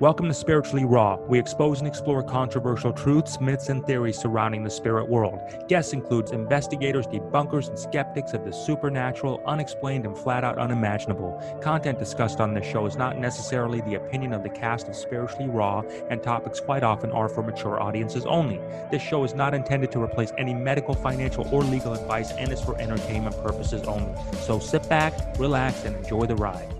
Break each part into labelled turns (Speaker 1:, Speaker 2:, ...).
Speaker 1: Welcome to Spiritually Raw. We expose and explore controversial truths, myths, and theories surrounding the spirit world. Guests includes investigators, debunkers, and skeptics of the supernatural, unexplained, and flat out unimaginable. Content discussed on this show is not necessarily the opinion of the cast of Spiritually Raw, and topics quite often are for mature audiences only. This show is not intended to replace any medical, financial, or legal advice and is for entertainment purposes only. So sit back, relax, and enjoy the ride.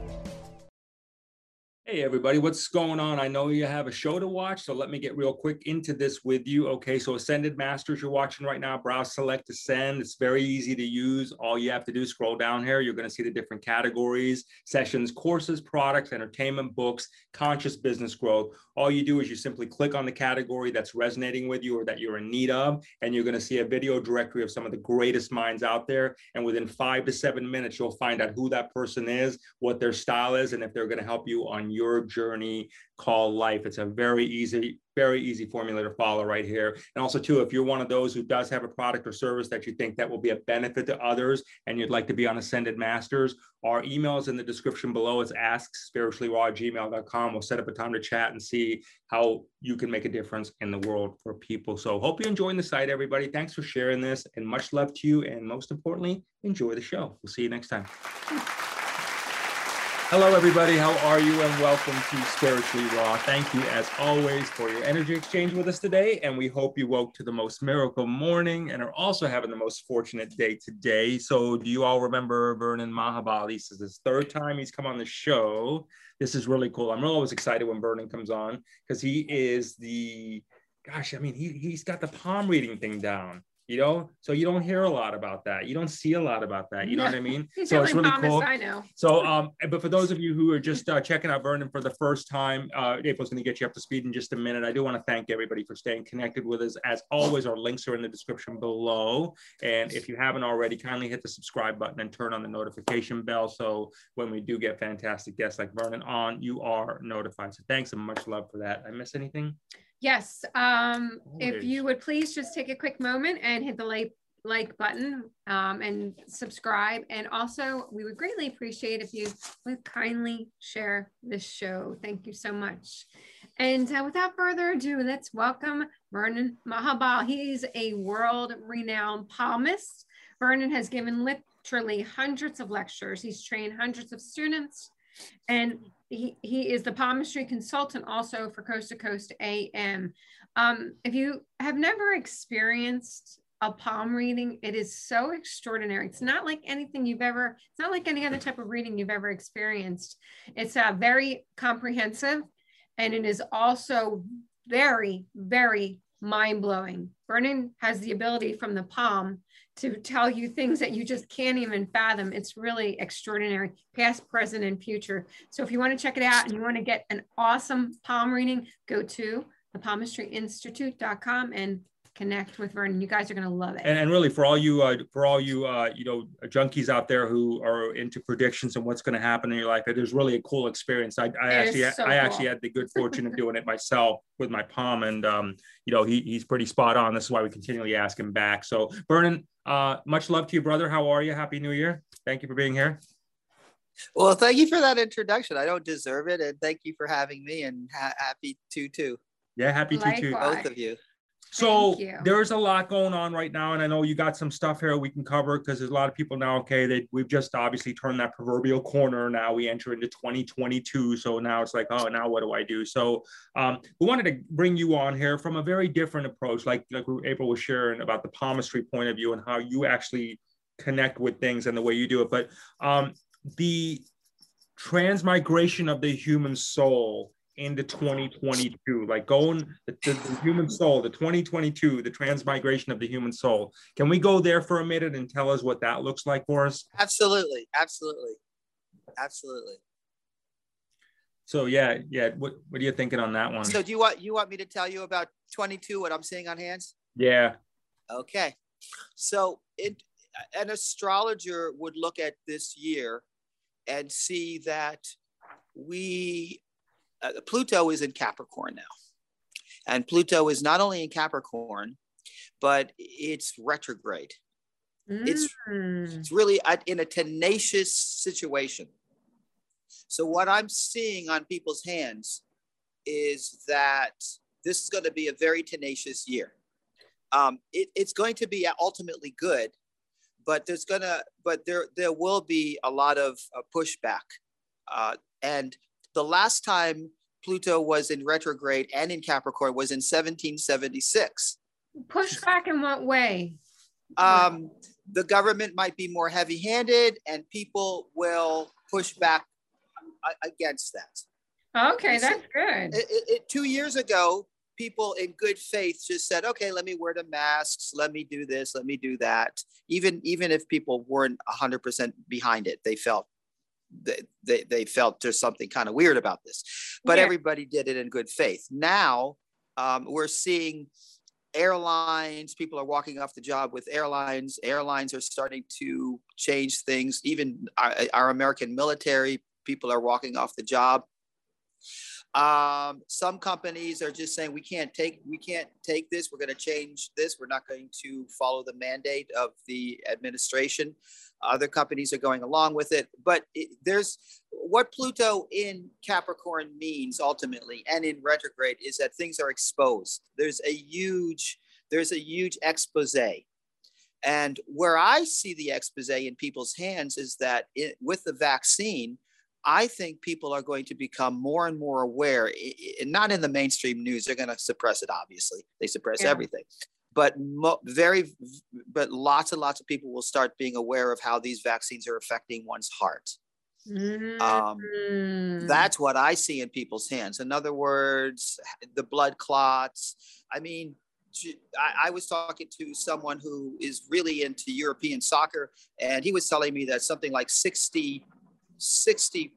Speaker 1: Hey, everybody, what's going on? I know you have a show to watch, so let me get real quick into this with you. Okay, so Ascended Masters you're watching right now, browse, select, ascend. It's very easy to use. All you have to do is scroll down here. You're going to see the different categories, sessions, courses, products, entertainment, books, conscious business growth. All you do is you simply click on the category that's resonating with you or that you're in need of, and you're going to see a video directory of some of the greatest minds out there. And within five to seven minutes, you'll find out who that person is, what their style is, and if they're going to help you on your journey called life. It's a very easy, very easy formula to follow right here. And also too, if you're one of those who does have a product or service that you think that will be a benefit to others and you'd like to be on Ascended Masters, our email is in the description below. It's askspirituallyraw@gmail.com. We'll set up a time to chat and see how you can make a difference in the world for people. So hope you're enjoying the site, everybody. Thanks for sharing this and much love to you. And most importantly, enjoy the show. We'll see you next time. Hello, everybody. How are you? And welcome to Spiritually Raw. Thank you, as always, for your energy exchange with us today. And we hope you woke to the most miracle morning and are also having the most fortunate day today. So, do you all remember Vernon Mahabal? This is his third time he's come on the show. This is really cool. I'm always excited when Vernon comes on because he is the gosh, I mean, he, he's got the palm reading thing down you know? So you don't hear a lot about that. You don't see a lot about that. You know what i mean?
Speaker 2: So it's really cool. I know.
Speaker 1: So um but for those of you who are just uh, checking out vernon for the first time uh april's going to get you up to speed in just a minute. I do want to thank everybody for staying connected with us. As always our links are in the description below. And if you haven't already kindly hit the subscribe button and turn on the notification bell so when we do get fantastic guests like vernon on you are notified. So thanks and much love for that. I miss anything
Speaker 2: Yes. Um, if you would please just take a quick moment and hit the like like button um, and subscribe. And also, we would greatly appreciate if you would kindly share this show. Thank you so much. And uh, without further ado, let's welcome Vernon Mahabal. He's a world renowned palmist. Vernon has given literally hundreds of lectures. He's trained hundreds of students and he, he is the palmistry consultant also for Coast to Coast AM. Um, if you have never experienced a palm reading, it is so extraordinary. It's not like anything you've ever, it's not like any other type of reading you've ever experienced. It's uh, very comprehensive and it is also very, very mind blowing. Vernon has the ability from the palm to tell you things that you just can't even fathom. It's really extraordinary, past, present, and future. So if you want to check it out and you want to get an awesome palm reading, go to thepalmistryinstitute.com and connect with Vernon. You guys are going to love it.
Speaker 1: And, and really, for all you, uh, for all you, uh, you know, junkies out there who are into predictions and what's going to happen in your life, it is really a cool experience. I, I actually, so I cool. actually had the good fortune of doing it myself with my palm, and um, you know, he, he's pretty spot on. This is why we continually ask him back. So, Vernon, uh, much love to you, brother. How are you? Happy New Year. Thank you for being here.
Speaker 3: Well, thank you for that introduction. I don't deserve it, and thank you for having me. And ha- happy to too.
Speaker 1: Yeah, happy to too.
Speaker 3: Both of you.
Speaker 1: So there's a lot going on right now, and I know you got some stuff here we can cover because there's a lot of people now. Okay, that we've just obviously turned that proverbial corner. Now we enter into 2022, so now it's like, oh, now what do I do? So um, we wanted to bring you on here from a very different approach, like like April was sharing about the palmistry point of view and how you actually connect with things and the way you do it. But um, the transmigration of the human soul into 2022 like going the, the, the, human soul the 2022 the transmigration of the human soul. Can we go there for a minute and tell us what that looks like for us?
Speaker 3: Absolutely absolutely absolutely.
Speaker 1: So yeah yeah what, what are you thinking on that one?
Speaker 3: So do you want you want me to tell you about 22 what i'm seeing on hands?
Speaker 1: Yeah.
Speaker 3: Okay. So it an astrologer would look at this year and see that we uh, Pluto is in Capricorn now. And Pluto is not only in Capricorn, but it's retrograde. Mm. It's, it's really in a tenacious situation. So, what I'm seeing on people's hands is that this is going to be a very tenacious year. Um, it, it's going to be ultimately good, but there's gonna, but there there will be a lot of uh, pushback. Uh, and the last time Pluto was in retrograde and in Capricorn was in 1776.
Speaker 2: Push back in what way?
Speaker 3: Um, the government might be more heavy-handed, and people will push back against that.
Speaker 2: Okay, that's good.
Speaker 3: It, it, two years ago, people in good faith just said, "Okay, let me wear the masks, let me do this, let me do that." Even even if people weren't hundred percent behind it, they felt they, they, they felt there's something kind of weird about this. But yeah. everybody did it in good faith. Now um, we're seeing airlines people are walking off the job with airlines airlines are starting to change things even our, our american military people are walking off the job um, some companies are just saying we can't take we can't take this. We're going to change this. We're not going to follow the mandate of the administration. Other companies are going along with it but it, there's what pluto in capricorn means ultimately and in retrograde is that things are exposed. There's a huge there's a huge expose. And where i see the expose in people's hands is that it, with the vaccine I think people are going to become more and more aware, and not in the mainstream news. They're going to suppress it. Obviously, they suppress yeah. everything, but mo- very, but lots and lots of people will start being aware of how these vaccines are affecting one's heart. Mm. Um, that's what I see in people's hands. In other words, the blood clots. I mean, I, I was talking to someone who is really into European soccer, and he was telling me that something like 60 60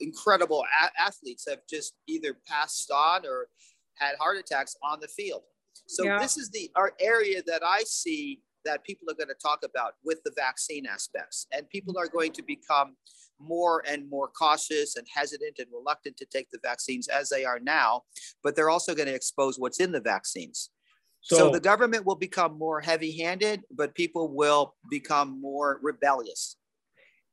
Speaker 3: incredible a- athletes have just either passed on or had heart attacks on the field. So yeah. this is the our area that I see that people are going to talk about with the vaccine aspects, and people are going to become more and more cautious and hesitant and reluctant to take the vaccines as they are now. But they're also going to expose what's in the vaccines. So, so the government will become more heavy-handed, but people will become more rebellious.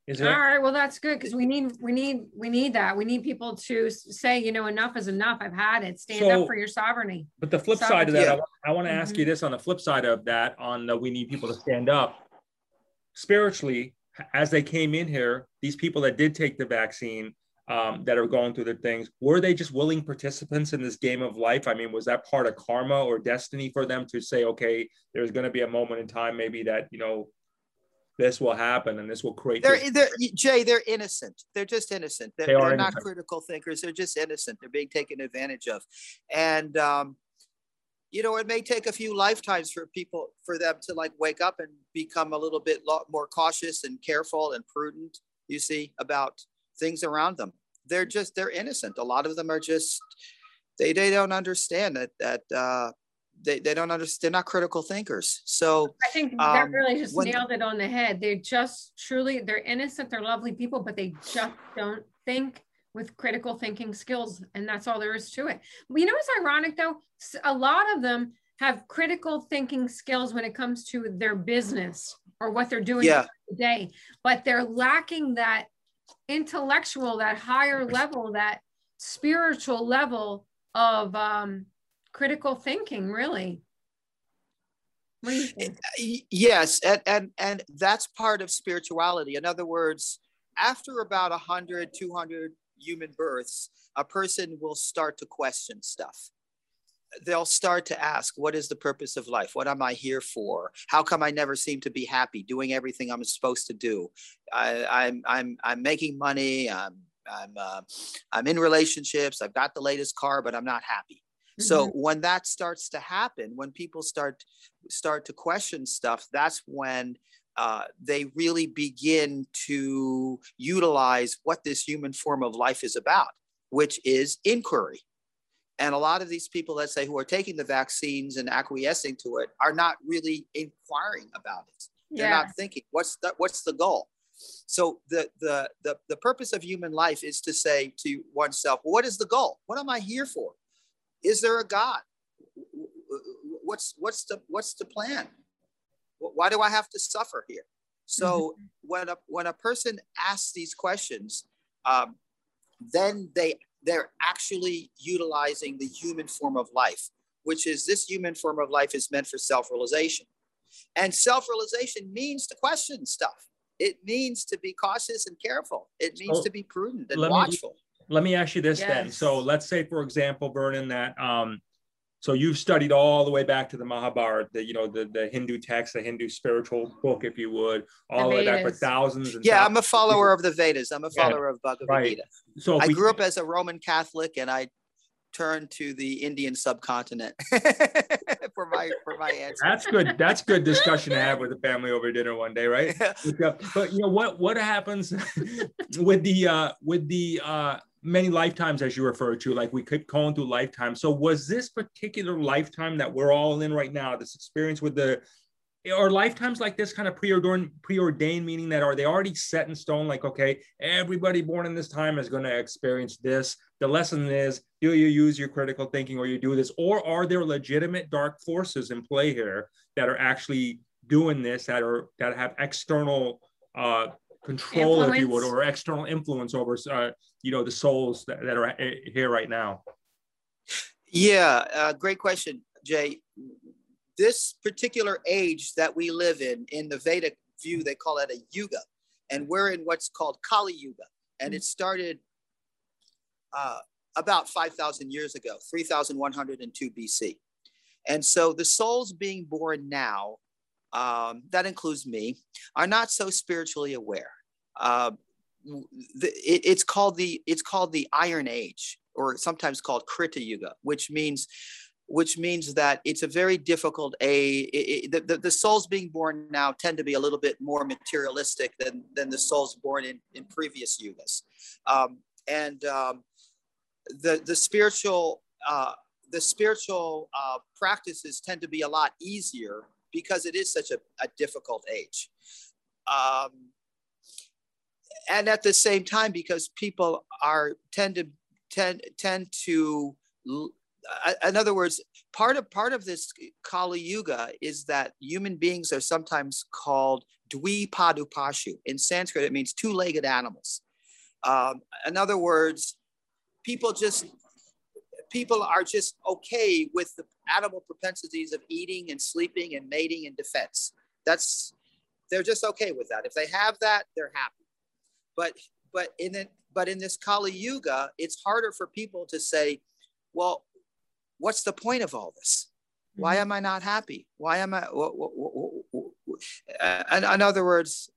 Speaker 2: Is there? All right. Well, that's good because we need we need we need that. We need people to say, you know, enough is enough. I've had it. Stand so, up for your sovereignty.
Speaker 1: But the flip side of that, yeah. I, I want to ask mm-hmm. you this on the flip side of that, on the, we need people to stand up spiritually. As they came in here, these people that did take the vaccine, um, that are going through their things, were they just willing participants in this game of life? I mean, was that part of karma or destiny for them to say, okay, there's going to be a moment in time, maybe that you know this will happen and this will create.
Speaker 3: They're, they're Jay, they're innocent. They're just innocent. They're, they are they're not critical thinkers. They're just innocent. They're being taken advantage of. And, um, you know, it may take a few lifetimes for people, for them to like wake up and become a little bit lot more cautious and careful and prudent, you see, about things around them. They're just, they're innocent. A lot of them are just, they, they don't understand that, that, uh, they, they don't understand they're not critical thinkers. So
Speaker 2: i think that um, really just when, nailed it on the head. They're just truly they're innocent they're lovely people but they just don't think with critical thinking skills and that's all there is to it. You know what's ironic though? A lot of them have critical thinking skills when it comes to their business or what they're doing yeah. today but they're lacking that intellectual that higher level that spiritual level of um critical thinking, really.
Speaker 3: Yes, and, and and that's part of spirituality. In other words, after about 100, 200 human births, a person will start to question stuff. They'll start to ask, what is the purpose of life? What am I here for? How come I never seem to be happy doing everything I'm supposed to do? I, I'm, I'm, I'm making money. I'm, I'm, uh, I'm in relationships. I've got the latest car, but I'm not happy. So mm-hmm. when that starts to happen, when people start start to question stuff, that's when uh, they really begin to utilize what this human form of life is about, which is inquiry. And a lot of these people, let's say, who are taking the vaccines and acquiescing to it, are not really inquiring about it. They're yeah. not thinking, what's the what's the goal? So the, the the the purpose of human life is to say to oneself, what is the goal? What am I here for? Is there a God? What's what's the what's the plan? Why do I have to suffer here? So mm-hmm. when a when a person asks these questions, um, then they they're actually utilizing the human form of life, which is this human form of life is meant for self-realization. And self-realization means to question stuff. It means to be cautious and careful. It means to be prudent and watchful.
Speaker 1: Me, let me ask you this yes. then. So let's say, for example, Vernon, that um, so you've studied all the way back to the Mahabharata, the you know the the Hindu text, the Hindu spiritual book, if you would, all the, the way back for thousands.
Speaker 3: yeah, thousands. I'm a follower of the Vedas. I'm a follower yeah, of Bhagavad right. Gita. So I we, grew up as a Roman Catholic, and I turned to the Indian subcontinent for my for my answer.
Speaker 1: That's good. That's good discussion to have with the family over dinner one day, right? Yeah. But you know what what happens with the uh with the uh many lifetimes as you refer to like we keep going through lifetime. So was this particular lifetime that we're all in right now this experience with the are lifetimes like this kind of preordained preordained meaning that are they already set in stone like okay everybody born in this time is going to experience this. The lesson is do you use your critical thinking or you do this? Or are there legitimate dark forces in play here that are actually doing this that are that have external uh control, influence. if you would, or external influence over, uh, you know, the souls that, that are here right now?
Speaker 3: Yeah, uh, great question, Jay. This particular age that we live in, in the Vedic view, they call it a yuga, and we're in what's called Kali Yuga, and it started uh, about 5,000 years ago, 3,102 BC. And so the souls being born now um, that includes me, are not so spiritually aware. Uh, the, it, it's called the it's called the Iron Age, or sometimes called Krita Yuga, which means which means that it's a very difficult a the, the, the, souls being born now tend to be a little bit more materialistic than than the souls born in in previous yugas um, and um, the the spiritual uh, the spiritual uh, practices tend to be a lot easier because it is such a, a difficult age. Um, and at the same time, because people are tend to tend tend to, in other words, part of part of this Kali Yuga is that human beings are sometimes called dvipadupashu. In Sanskrit, it means two-legged animals. Um, in other words, people just people are just okay with the animal propensities of eating and sleeping and mating and defense. That's they're just okay with that. If they have that, they're happy. But but in it, but in this Kali Yuga, it's harder for people to say, well, what's the point of all this? Why mm-hmm. am I not happy? Why am I? What, what, what, in, in other words,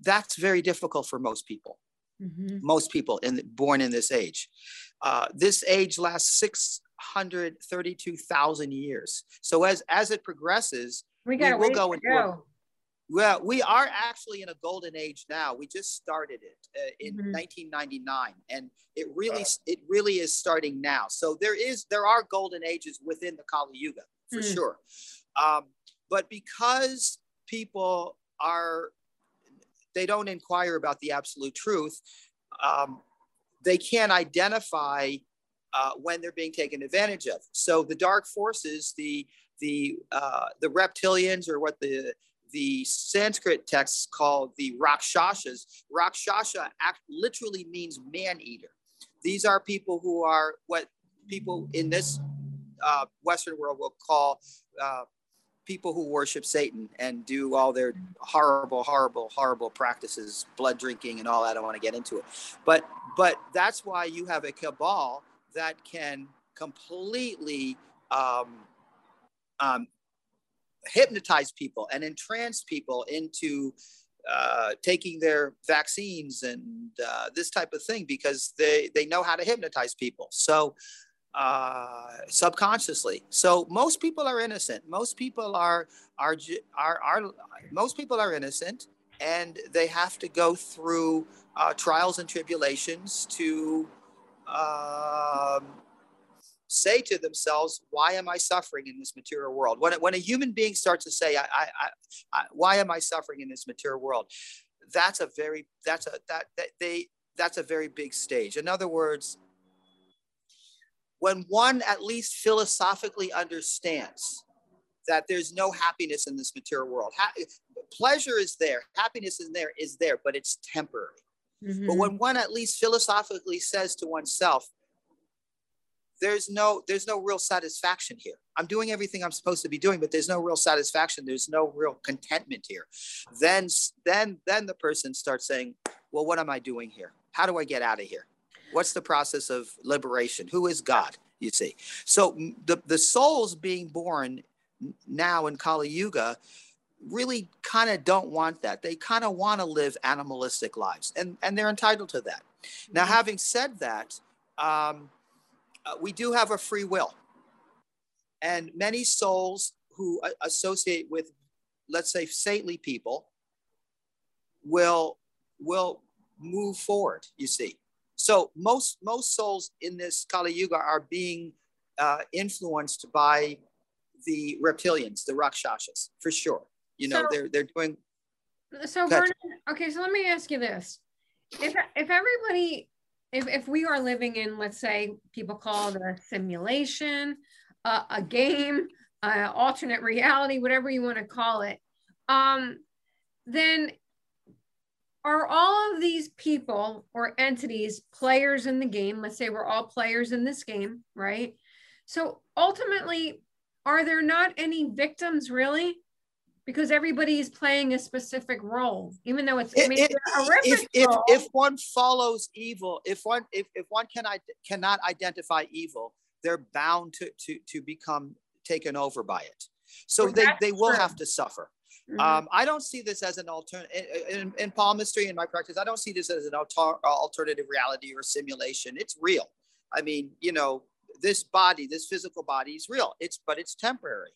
Speaker 3: that's very difficult for most people. Mm-hmm. Most people in born in this age. Uh, this age lasts 632,000 years. So as as it progresses,
Speaker 2: we, we will go into go.
Speaker 3: well, we are actually in a golden age now. We just started it uh, in mm-hmm. 1999, and it really it really is starting now. So there is there are golden ages within the Kali Yuga for mm. sure, um, but because people are they don't inquire about the absolute truth. Um, they can't identify uh, when they're being taken advantage of. So the dark forces, the the uh, the reptilians, or what the the Sanskrit texts call the Rakshasas. Rakshasa act, literally means man eater. These are people who are what people in this uh, Western world will call uh, people who worship Satan and do all their horrible, horrible, horrible practices, blood drinking and all that. I don't want to get into it. But but that's why you have a cabal that can completely um, um, hypnotize people and entrance people into uh, taking their vaccines and uh, this type of thing because they, they know how to hypnotize people. So uh, subconsciously. So most people are innocent. Most people are, are, are, are, most people are innocent and they have to go through uh, trials and tribulations to um, say to themselves, why am I suffering in this material world? When, when a human being starts to say, I, I, I, why am I suffering in this material world? That's a very, that's a, that, that they, that's a very big stage. In other words, when one at least philosophically understands that there's no happiness in this material world. Ha- pleasure is there, happiness is there, is there, but it's temporary. Mm-hmm. But when one at least philosophically says to oneself, there's no there's no real satisfaction here i'm doing everything i'm supposed to be doing but there's no real satisfaction there's no real contentment here then then then the person starts saying well what am i doing here how do i get out of here what's the process of liberation who is god you see so the the souls being born now in kali yuga really kind of don't want that they kind of want to live animalistic lives and and they're entitled to that now mm-hmm. having said that um, uh, we do have a free will. And many souls who associate with, let's say, saintly people will, will move forward, you see. So most, most souls in this Kali Yuga are being uh, influenced by the reptilians, the Rakshasas, for sure. You know, so, they're, they're doing.
Speaker 2: So, Vernon, okay, so let me ask you this. If, if everybody if, if we are living in, let's say, people call it a simulation, uh, a game, uh, alternate reality, whatever you want to call it, um, then are all of these people or entities players in the game? Let's say we're all players in this game, right? So ultimately, are there not any victims really? because everybody is playing a specific role, even though it's, it, it,
Speaker 3: if, if, if, one follows evil, if one if, if one can cannot identify evil, they're bound to to to become taken over by it. So well, they, they will true. have to suffer. Mm-hmm. Um, I don't see this as an alternative in, in, palmistry in my practice. I don't see this as an alter- alternative reality or simulation. It's real. I mean, you know, this body, this physical body is real. It's but it's temporary.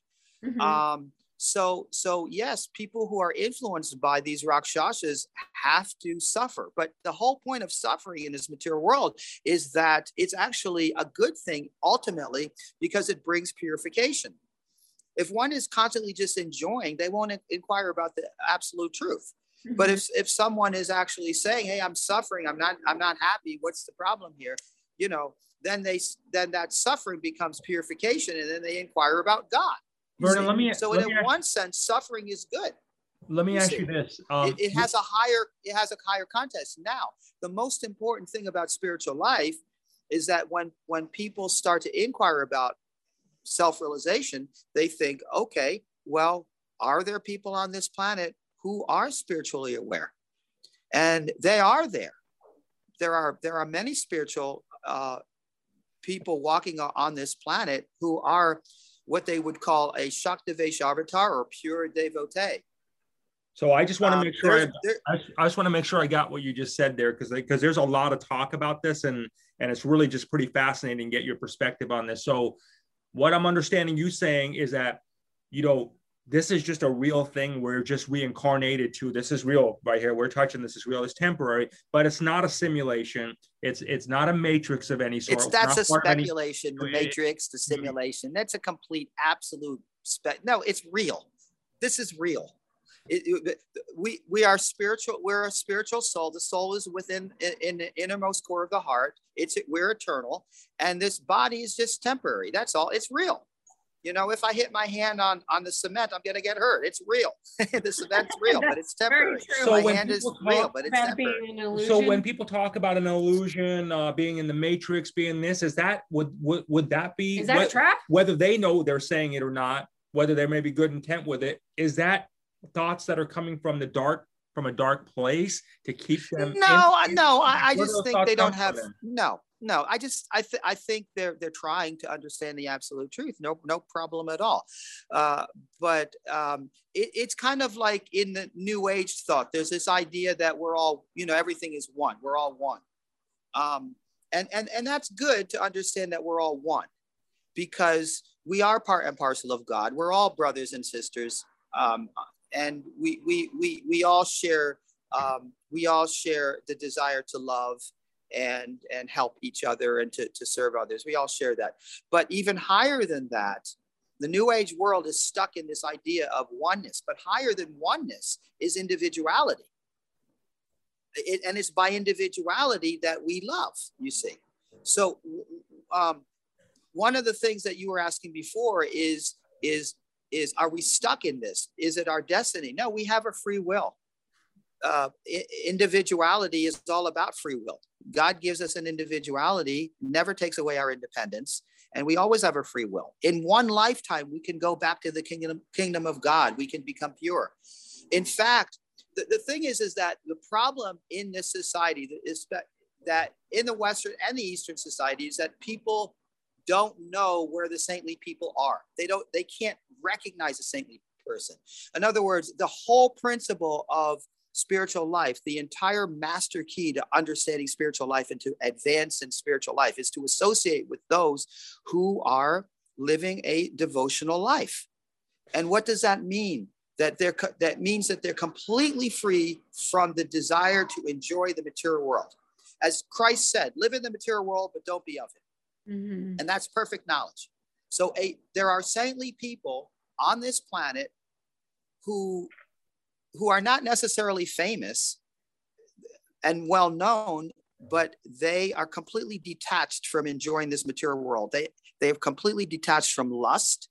Speaker 3: Mm-hmm. Um, so, so yes, people who are influenced by these rakshasas have to suffer. But the whole point of suffering in this material world is that it's actually a good thing ultimately because it brings purification. If one is constantly just enjoying, they won't inquire about the absolute truth. Mm-hmm. But if, if someone is actually saying, "Hey, I'm suffering. I'm not. I'm not happy. What's the problem here?" You know, then they then that suffering becomes purification, and then they inquire about God.
Speaker 1: Vernon, let me.
Speaker 3: So
Speaker 1: let
Speaker 3: in
Speaker 1: me
Speaker 3: one sense, suffering is good.
Speaker 1: Let me you ask see. you this:
Speaker 3: um, it, it, has a higher, it has a higher context. Now, the most important thing about spiritual life is that when when people start to inquire about self-realization, they think, okay, well, are there people on this planet who are spiritually aware? And they are there. There are there are many spiritual uh, people walking on this planet who are what they would call a Shaktivesh avatar or pure devotee.
Speaker 1: So I just want to um, make sure I, I, I, just want to make sure I got what you just said there because because there's a lot of talk about this and and it's really just pretty fascinating to get your perspective on this. So what I'm understanding you saying is that you know this is just a real thing. We're just reincarnated to this is real right here. We're touching this is real. It's temporary, but it's not a simulation. It's it's not a matrix of any sort.
Speaker 3: It's that's a speculation. Any, the matrix, the simulation. That's a complete absolute spec. No, it's real. This is real. It, it, we we are spiritual. We're a spiritual soul. The soul is within in, in the innermost core of the heart. It's we're eternal, and this body is just temporary. That's all. It's real. You know, if I hit my hand on on the cement, I'm going to get hurt. It's real. the cement's real, but it's temporary. So my hand is real, but it's temporary.
Speaker 1: So when people talk about an illusion, uh, being in the matrix, being this, is that would would, would that be?
Speaker 2: Is that what, a trap?
Speaker 1: Whether they know they're saying it or not, whether there may be good intent with it, is that thoughts that are coming from the dark from a dark place to keep them?
Speaker 3: No, in, no, I, I just think they don't have. No, no i just i th- i think they're they're trying to understand the absolute truth no no problem at all uh, but um, it, it's kind of like in the new age thought there's this idea that we're all you know everything is one we're all one um, and and and that's good to understand that we're all one because we are part and parcel of god we're all brothers and sisters um, and we we we we all share um, we all share the desire to love and and help each other and to, to serve others. We all share that. But even higher than that the new age world is stuck in this idea of oneness but higher than oneness is individuality. It, and it's by individuality that we love you see. So um, one of the things that you were asking before is is is are we stuck in this is it our destiny no we have a free will uh, individuality is all about free will. God gives us an individuality, never takes away our independence, and we always have a free will. In one lifetime, we can go back to the kingdom, kingdom of God. We can become pure. In fact, the, the thing is, is that the problem in this society is that, that in the Western and the Eastern society is that people don't know where the saintly people are. They don't, they can't recognize a saintly person. In other words, the whole principle of spiritual life, the entire master key to understanding spiritual life and to advance in spiritual life is to associate with those who are living a devotional life. And what does that mean? That they're that means that they're completely free from the desire to enjoy the material world. As Christ said, live in the material world, but don't be of it. Mm-hmm. And that's perfect knowledge. So a, there are saintly people on this planet who who are not necessarily famous and well known, but they are completely detached from enjoying this material world. They they have completely detached from lust,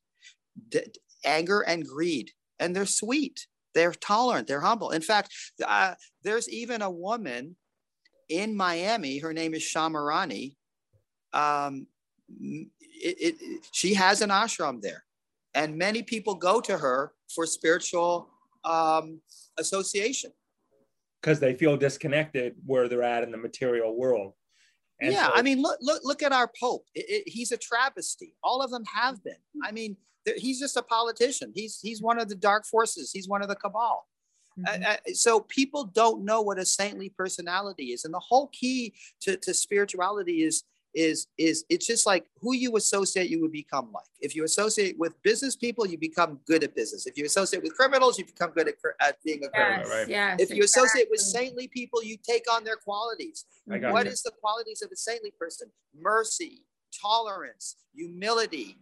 Speaker 3: d- anger, and greed, and they're sweet. They're tolerant. They're humble. In fact, uh, there's even a woman in Miami. Her name is Shamarani. Um, it, it, she has an ashram there, and many people go to her for spiritual um, association
Speaker 1: because they feel disconnected where they're at in the material world.
Speaker 3: And yeah, so- I mean, look, look, look at our Pope. It, it, he's a travesty. All of them have been. I mean, he's just a politician. He's he's one of the dark forces. He's one of the cabal. Mm-hmm. Uh, uh, so people don't know what a saintly personality is, and the whole key to, to spirituality is is is it's just like who you associate you would become like if you associate with business people you become good at business if you associate with criminals you become good at, at being a criminal
Speaker 2: yes, right? yes,
Speaker 3: if you exactly. associate with saintly people you take on their qualities What you. is the qualities of a saintly person mercy tolerance humility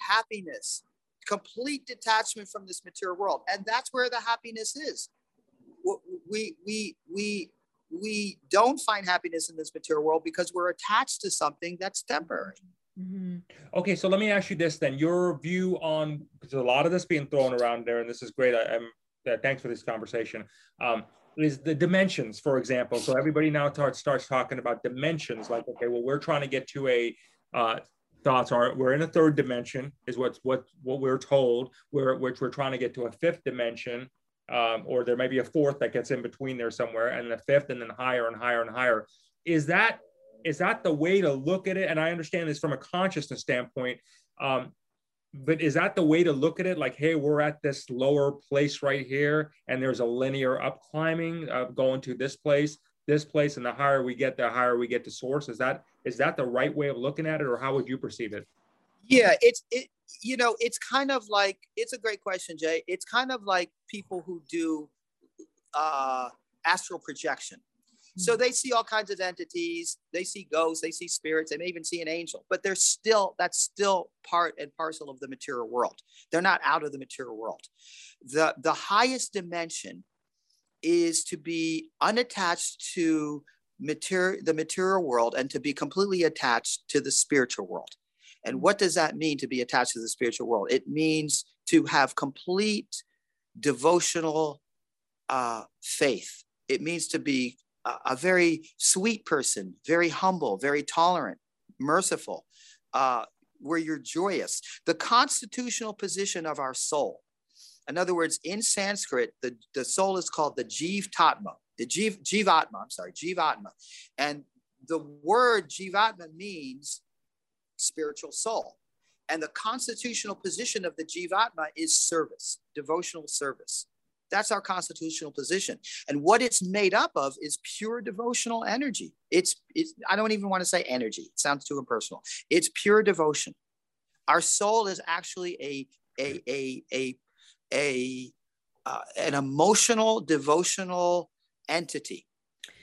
Speaker 3: happiness complete detachment from this material world and that's where the happiness is we we we we don't find happiness in this material world because we're attached to something that's temporary.
Speaker 1: Mm-hmm. Okay, so let me ask you this then: your view on because a lot of this being thrown around there, and this is great. I, am uh, thanks for this conversation. Um, is the dimensions, for example? So everybody now starts starts talking about dimensions, like okay, well, we're trying to get to a uh, thoughts are we're in a third dimension, is what's what what we're told. We're which we're trying to get to a fifth dimension, um, or there may be a fourth that gets in between there somewhere, and the fifth, and then higher and higher and higher. Is that is that the way to look at it? And I understand this from a consciousness standpoint, um, but is that the way to look at it? Like, hey, we're at this lower place right here, and there's a linear up climbing uh, going to this place, this place, and the higher we get, the higher we get to source. Is that is that the right way of looking at it, or how would you perceive it?
Speaker 3: Yeah, it's it you know, it's kind of like it's a great question, Jay. It's kind of like people who do uh, astral projection. So hmm. they see all kinds of entities, they see ghosts, they see spirits, they may even see an angel, but they're still, that's still part and parcel of the material world. They're not out of the material world. The, the highest dimension is to be unattached to material, the material world and to be completely attached to the spiritual world. And what does that mean to be attached to the spiritual world? It means to have complete devotional uh, faith. It means to be a, a, very sweet person, very humble, very tolerant, merciful, uh, where you're joyous. The constitutional position of our soul. In other words, in Sanskrit, the, the soul is called the Jiv Tatma, the Jiv, Jivatma, I'm sorry, Jivatma. And the word Jivatma means spiritual soul. And the constitutional position of the Jivatma is service, devotional service. That's our constitutional position. And what it's made up of is pure devotional energy. It's, it's I don't even want to say energy, it sounds too impersonal. It's pure devotion. Our soul is actually a, a, a, a, a uh, an emotional, devotional entity.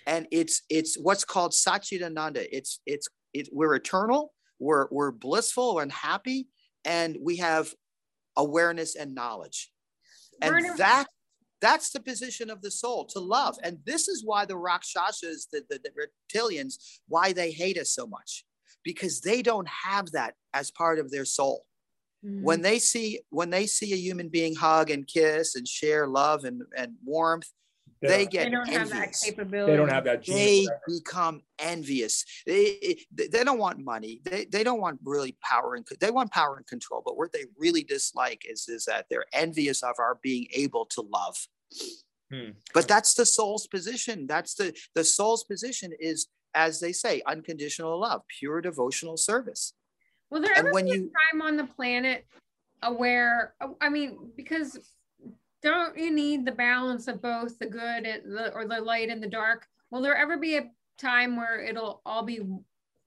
Speaker 3: And it's, it's what's called Satchidananda. It's, it's, it, we're eternal we're, we're blissful and happy, and we have awareness and knowledge. And that that's the position of the soul to love. And this is why the Rakshasas, the, the, the reptilians, why they hate us so much, because they don't have that as part of their soul. Mm-hmm. When they see when they see a human being hug and kiss and share love and, and warmth, they get
Speaker 2: they don't
Speaker 3: envious.
Speaker 2: have that capability.
Speaker 1: They don't have that.
Speaker 3: They
Speaker 1: gene.
Speaker 3: become envious. They, they don't want money. They, they don't want really power and they want power and control. But what they really dislike is, is that they're envious of our being able to love.
Speaker 1: Hmm.
Speaker 3: But that's the soul's position. That's the the soul's position is, as they say, unconditional love, pure devotional service.
Speaker 2: Will there
Speaker 3: And
Speaker 2: ever
Speaker 3: when
Speaker 2: be
Speaker 3: you-
Speaker 2: a time on the planet uh, where I mean, because don't you need the balance of both the good and the or the light and the dark? Will there ever be a time where it'll all be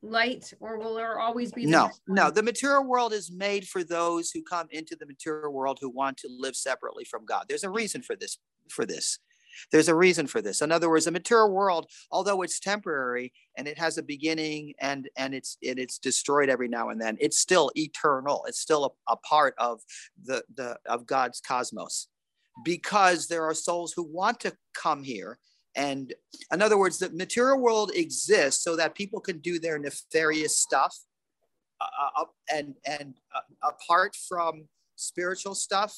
Speaker 2: light, or will there always be
Speaker 3: No, no. The material world is made for those who come into the material world who want to live separately from God. There's a reason for this. For this, there's a reason for this. In other words, the material world, although it's temporary and it has a beginning and and it's and it's destroyed every now and then, it's still eternal. It's still a, a part of the the of God's cosmos, because there are souls who want to come here. And in other words, the material world exists so that people can do their nefarious stuff uh, uh, and and uh, apart from spiritual stuff,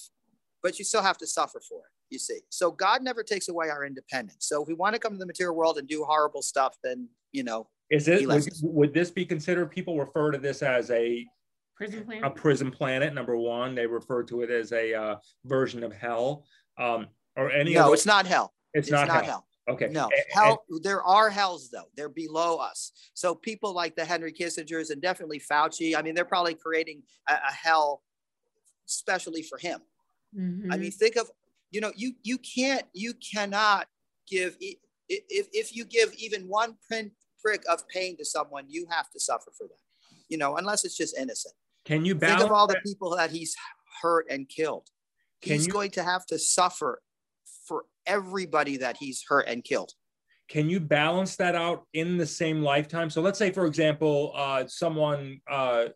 Speaker 3: but you still have to suffer for it. You see, so God never takes away our independence. So if we want to come to the material world and do horrible stuff, then you know,
Speaker 1: Is it would, would this be considered? People refer to this as a
Speaker 2: prison
Speaker 1: a prison planet. Number one, they refer to it as a uh, version of hell. Um, or any.
Speaker 3: no,
Speaker 1: of
Speaker 3: it's not hell.
Speaker 1: It's, not, hell. Okay.
Speaker 3: No,
Speaker 1: A- and-
Speaker 3: hell. There are hells though. They're below us. So people like the Henry Kissingers and definitely Fauci. I mean, they're probably creating a, a hell, especially for him. I
Speaker 2: Mhm.
Speaker 3: mean, think of you know you you can't you cannot give e- i- if if you give even one pin prick of pain to someone, you have to suffer for that. You know, unless it's just innocent.
Speaker 1: Can you
Speaker 3: Think of all the people that he's hurt and killed. He's
Speaker 1: you-
Speaker 3: going to have to suffer for everybody that he's hurt and killed.
Speaker 1: can you balance that out in the same lifetime? So let's say, for example, uh, someone, uh,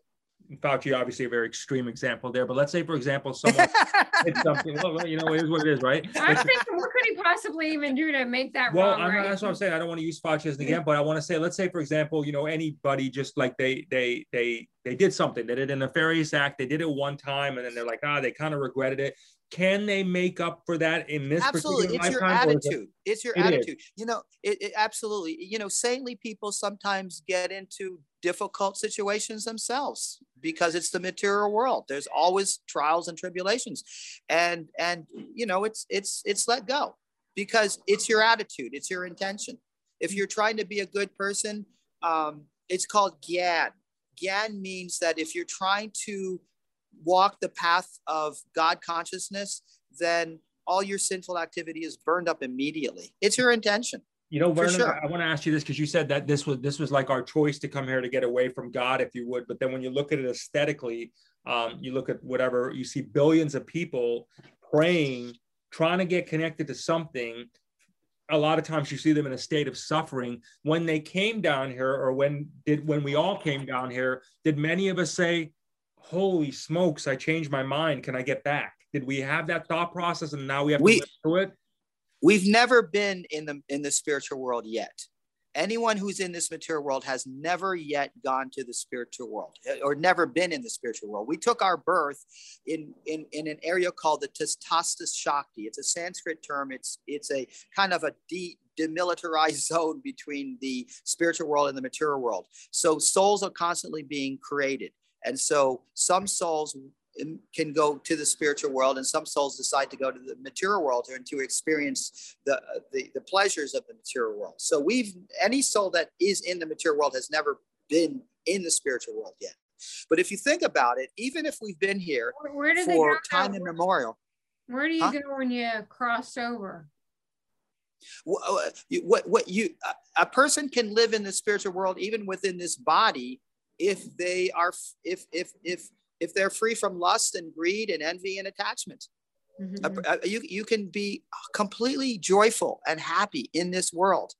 Speaker 1: Fauci, obviously a very extreme example there, but let's say, for example, someone did something, well, you know, it is what it is, right?
Speaker 2: I was thinking, what could he possibly even do to make that
Speaker 1: Well,
Speaker 2: wrong?
Speaker 1: I'm,
Speaker 2: right?
Speaker 1: that's what I'm saying. I don't want to use Fauci as an example, but I want to say, let's say, for example, you know, anybody just like they they they they did something, they did a nefarious act, they did it one time, and then they're like, ah, they kind of regretted it. Can they make up for that in this
Speaker 3: absolutely. it's your
Speaker 1: or it-
Speaker 3: attitude. It's your
Speaker 1: It is.
Speaker 3: attitude. You know it, it absolutely. You know saintly people sometimes get into difficult situations themselves because it's the material world. There's always trials and tribulations. And and you know it's it's it's let go because it's your attitude. It's your intention. If you're trying to be a good person um it's called gyan. Gyan means that if you're trying to walk the path of God consciousness, then all your sinful activity is burned up immediately. It's your intention.
Speaker 1: You know, Vernon,
Speaker 3: sure.
Speaker 1: I, want to ask you this because you said that this was this was like our choice to come here to get away from God, if you would. But then when you look at it aesthetically, um, you look at whatever you see billions of people praying, trying to get connected to something. A lot of times you see them in a state of suffering. When they came down here, or when did when we all came down here, did many of us say, "Holy smokes, I changed my mind. Can I get back?" Did we have that thought process, and now we have to
Speaker 3: We-
Speaker 1: live through it?
Speaker 3: We've never been in the in the spiritual world yet. Anyone who's in this material world has never yet gone to the spiritual world eh, or never been in the spiritual world. We took our birth in in, in an area called the Tatastha Shakti. It's a Sanskrit term. It's it's a kind of a de, demilitarized zone between the spiritual world and the material world. So souls are constantly being created. And so some souls can go to the spiritual world and some souls decide to go to the material world and to experience the, the the pleasures of the material world so we've any soul that is in the material world has never been in the spiritual world yet but if you think about it even if we've been here
Speaker 2: Where, where do
Speaker 3: for time immemorial
Speaker 2: Where do you
Speaker 3: Huh?
Speaker 2: go when you cross over?
Speaker 3: wh- what what you a person can live in the spiritual world even within this body if they are if if if if they're free from lust and greed and envy and attachment
Speaker 2: Mhm.
Speaker 3: A- a- you, you can be completely joyful and happy in this world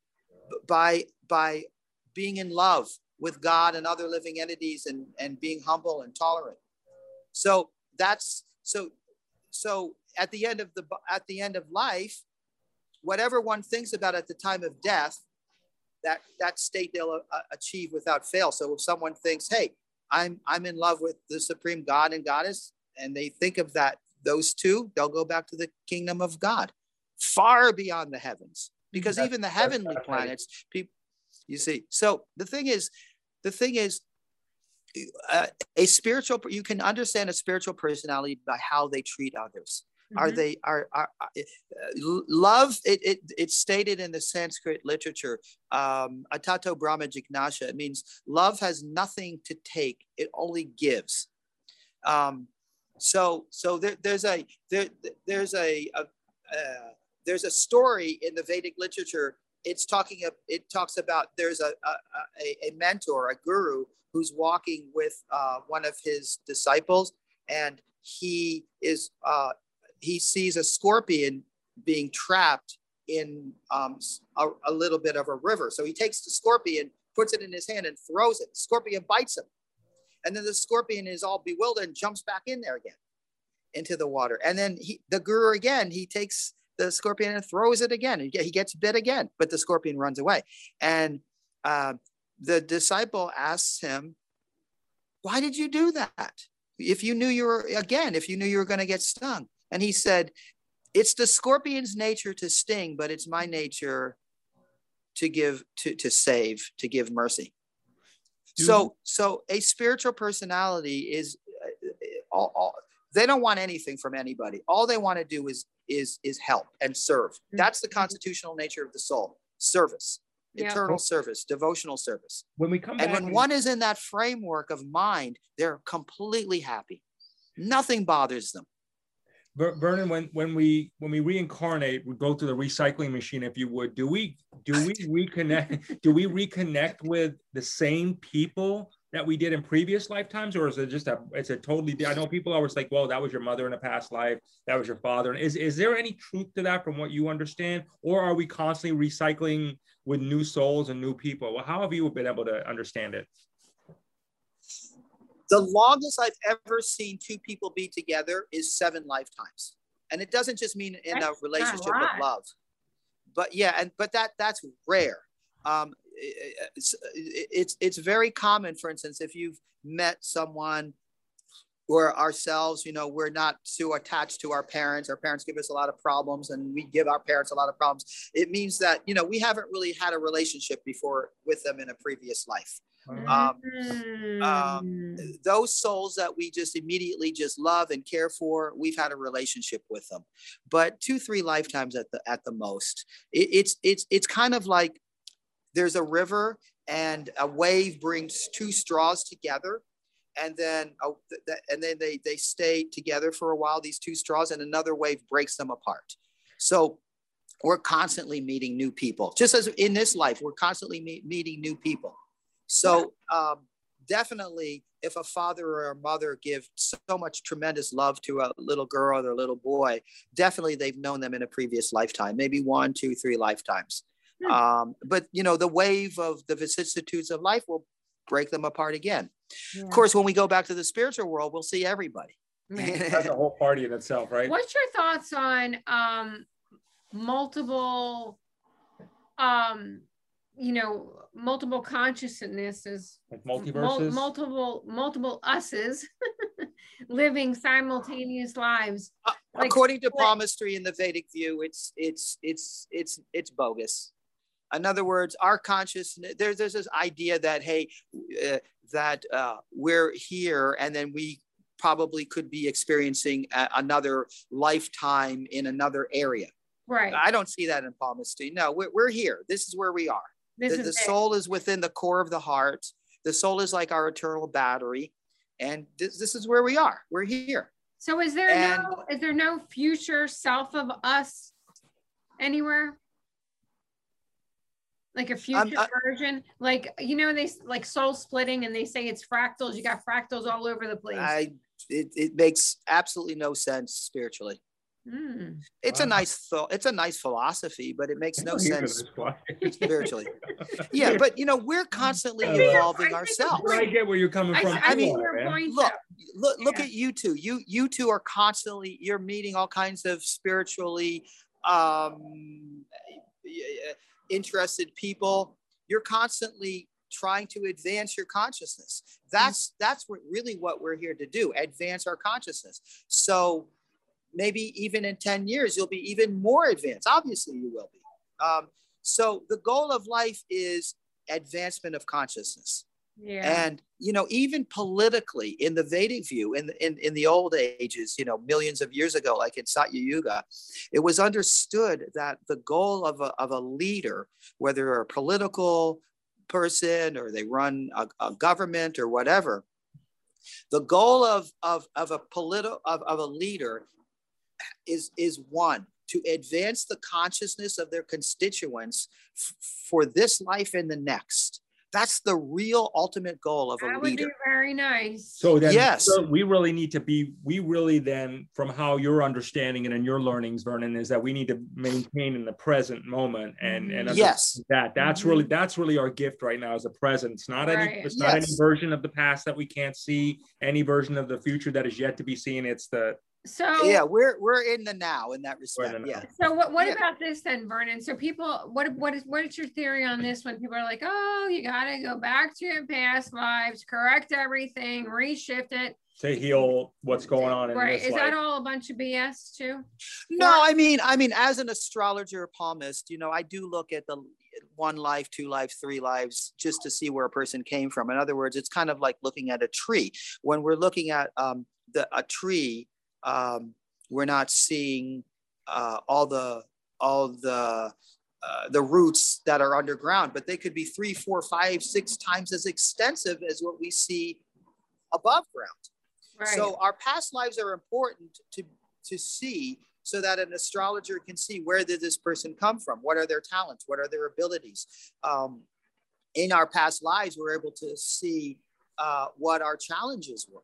Speaker 3: by by being in love with god and other living entities and and being humble and tolerant so that's so so at the end of the at the end of life whatever one thinks about at the time of death that that state they'll uh, achieve without fail. So if someone thinks hey i'm i'm in love with the supreme god and goddess and they think of that those two they'll go back to the kingdom of god far beyond the heavens. Because that's, even the heavenly planets people you see. So the thing is the thing is uh, a spiritual you can understand a spiritual personality by how they treat others mm-hmm. are they are, are, are uh, love it, it it's stated in the sanskrit literature um atato brahma jignasha. It means love has nothing to take it only gives. Um so so there, there's a there, there's a, a uh, there's a story in the vedic literature. It's talking it talks about there's a, a, a mentor a guru who's walking with uh, one of his disciples, and he is uh, he sees a scorpion being trapped in um, a, a, little bit of a river. So he takes the scorpion, puts it in his hand, and throws it. The scorpion bites him, and then the scorpion is all bewildered and jumps back in there again into the water. And then he, the guru again, he takes the scorpion and throws it again. He gets bit again, but the scorpion runs away. And uh, the disciple asks him, Why did you do that? If you knew you were, again, if you knew you were going to get stung. And he said, It's the scorpion's nature to sting, but it's my nature to give, to, to save, to give mercy. so, so a spiritual personality is uh, all, all, they don't want anything from anybody. All they want to do is is is help and serve. Mm-hmm. That's the constitutional nature of the soul, service yeah. eternal service, devotional service.
Speaker 1: When we come
Speaker 3: and when one is in that framework of mind, they're completely happy. Nothing bothers them.
Speaker 1: Vernon, when when we when we reincarnate, we go through the recycling machine, if you would. Do we do we reconnect? do we reconnect with the same people that we did in previous lifetimes, or is it just a it's a totally? I know people always like, well, that was your mother in a past life, that was your father. And Is is there any truth to that from what you understand, or are we constantly recycling with new souls and new people? Well, how have you been able to understand it?
Speaker 3: The longest I've ever seen two people be together is seven lifetimes, and it doesn't just mean in that's a relationship of love, but yeah, and but that that's rare. Um, it's, it's it's very common for instance if you've met someone or ourselves you know we're not too attached to our parents. Our parents give us a lot of problems and we give our parents a lot of problems. It means that you know we haven't really had a relationship before with them in a previous life um, um, those souls that we just immediately just love and care for we've had a relationship with them. But two three lifetimes at the at the most. It, it's it's it's kind of like there's a river and a wave brings two straws together. And then uh, th- and then they they stay together for a while these two straws and another wave breaks them apart. So we're constantly meeting new people. Just as in this life we're constantly meet, meeting new people so um, definitely if a father or a mother give so much tremendous love to a little girl or a little boy definitely they've known them in a previous lifetime maybe one two three lifetimes Hmm. Um, but you know, the wave of the vicissitudes of life will break them apart again. Yeah. Of course, when we go back to the spiritual world, we'll see everybody.
Speaker 1: That's a whole party in itself, right?
Speaker 2: What's your thoughts on um, multiple, um, you know, multiple consciousnesses,
Speaker 1: like multiverses,
Speaker 2: mul- multiple, multiple us's living simultaneous lives?
Speaker 3: Uh, like, according to palmistry in the Vedic view, it's it's it's it's it's bogus. In other words, our consciousness, there's, there's this idea that, hey, uh, that uh, we're here and then we probably could be experiencing a, another lifetime in another area.
Speaker 2: Right.
Speaker 3: I don't see that in palmistry. No, we're, we're here. This is where we are. This the, the soul is within the core of the heart. The soul is like our eternal battery. And this, this is where we are. We're here.
Speaker 2: So is there and, no is there no future self of us anywhere? like a future um, version like you know they like soul splitting and they say it's fractals you got fractals all over the place
Speaker 3: i it, it makes absolutely no sense spiritually mm. it's wow. a nice thought it's a nice philosophy but it makes no sense spiritually. Yeah but you know we're constantly evolving ourselves.
Speaker 1: I get where you're coming from I,
Speaker 3: I mean look look, look yeah. at you two. You you two are constantly you're meeting all kinds of spiritually um interested people. You're constantly trying to advance your consciousness. That's that's what really what we're here to do advance our consciousness. So maybe even in 10 years, you'll be even more advanced. Obviously, you will be. Um, so the goal of life is advancement of consciousness.
Speaker 2: Yeah.
Speaker 3: And you know, even politically, in the Vedic view, in, in in the old ages, you know, millions of years ago, like in Satya Yuga, it was understood that the goal of a of a leader, whether a political person or they run a, a government or whatever, the goal of of of a political of, of a leader is is one to advance the consciousness of their constituents f- for this life and the next that's the real ultimate goal of a
Speaker 2: that
Speaker 3: leader.
Speaker 2: Would be very nice.
Speaker 1: So then,
Speaker 3: yes,
Speaker 1: so we really need to be. We really then, from how you're understanding it and your learnings, Vernon, is that we need to maintain in the present moment and and
Speaker 3: yes,
Speaker 1: that that's mm-hmm. really that's really our gift right now as a present. It's not right. any it's not any version of the past that we can't see, any version of the future that is yet to be seen. It's the
Speaker 2: so
Speaker 3: yeah, we're we're in the now in that respect. Yeah.
Speaker 2: So what what yeah. about this then, Vernon? So people, what what is what is your theory on this when people are like, oh, you gotta go back to your past lives, correct everything, reshift it.
Speaker 1: To heal what's going on
Speaker 2: right.
Speaker 1: is
Speaker 2: life. that all a bunch of BS too?
Speaker 3: No, I mean, I mean, as an astrologer palmist, you know, I do look at the one life, two lives, three lives, just to see where a person came from. In other words, it's kind of like looking at a tree. When we're looking at um, the a tree um, we're not seeing uh, all the all the uh, the roots that are underground, but they could be three, four, five, six times as extensive as what we see above ground. Right. So our past lives are important to to see so that an astrologer can see where did this person come from what are their talents what are their abilities um, in our past lives we're able to see uh, what our challenges were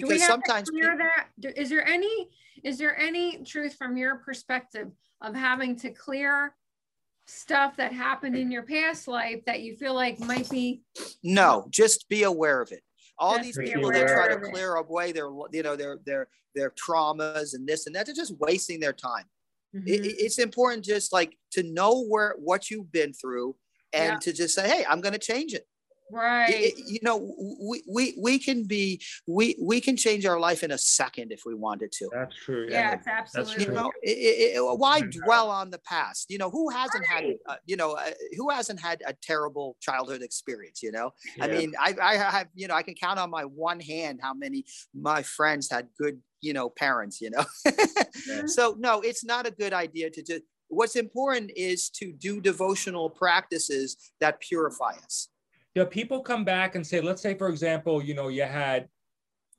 Speaker 3: because sometimes
Speaker 2: people, that? Is there any is there any truth from your perspective of having to clear stuff that happened in your past life that you feel like might be
Speaker 3: no just be aware of it. All these people that try to clear away their you know their their their traumas and this and that they're just wasting their time. Mm-hmm. it, it's important just like to know where what you've been through and yeah. to just say hey i'm going to change it
Speaker 2: right.
Speaker 3: it, you know we, we we can be we we can change our life in a second if we wanted to.
Speaker 1: That's true
Speaker 2: yeah, yeah it's absolutely
Speaker 3: that's true. you know it, it, why dwell on the past? You know who hasn't right. had uh, you know uh, who hasn't had a terrible childhood experience you know? Yeah. i mean i i have you know i can count on my one hand how many my friends had good you know parents you know? Yeah. so no it's not a good idea to just what's important is to do devotional practices that purify us
Speaker 1: do people come back and say, let's say, for example, you know, you had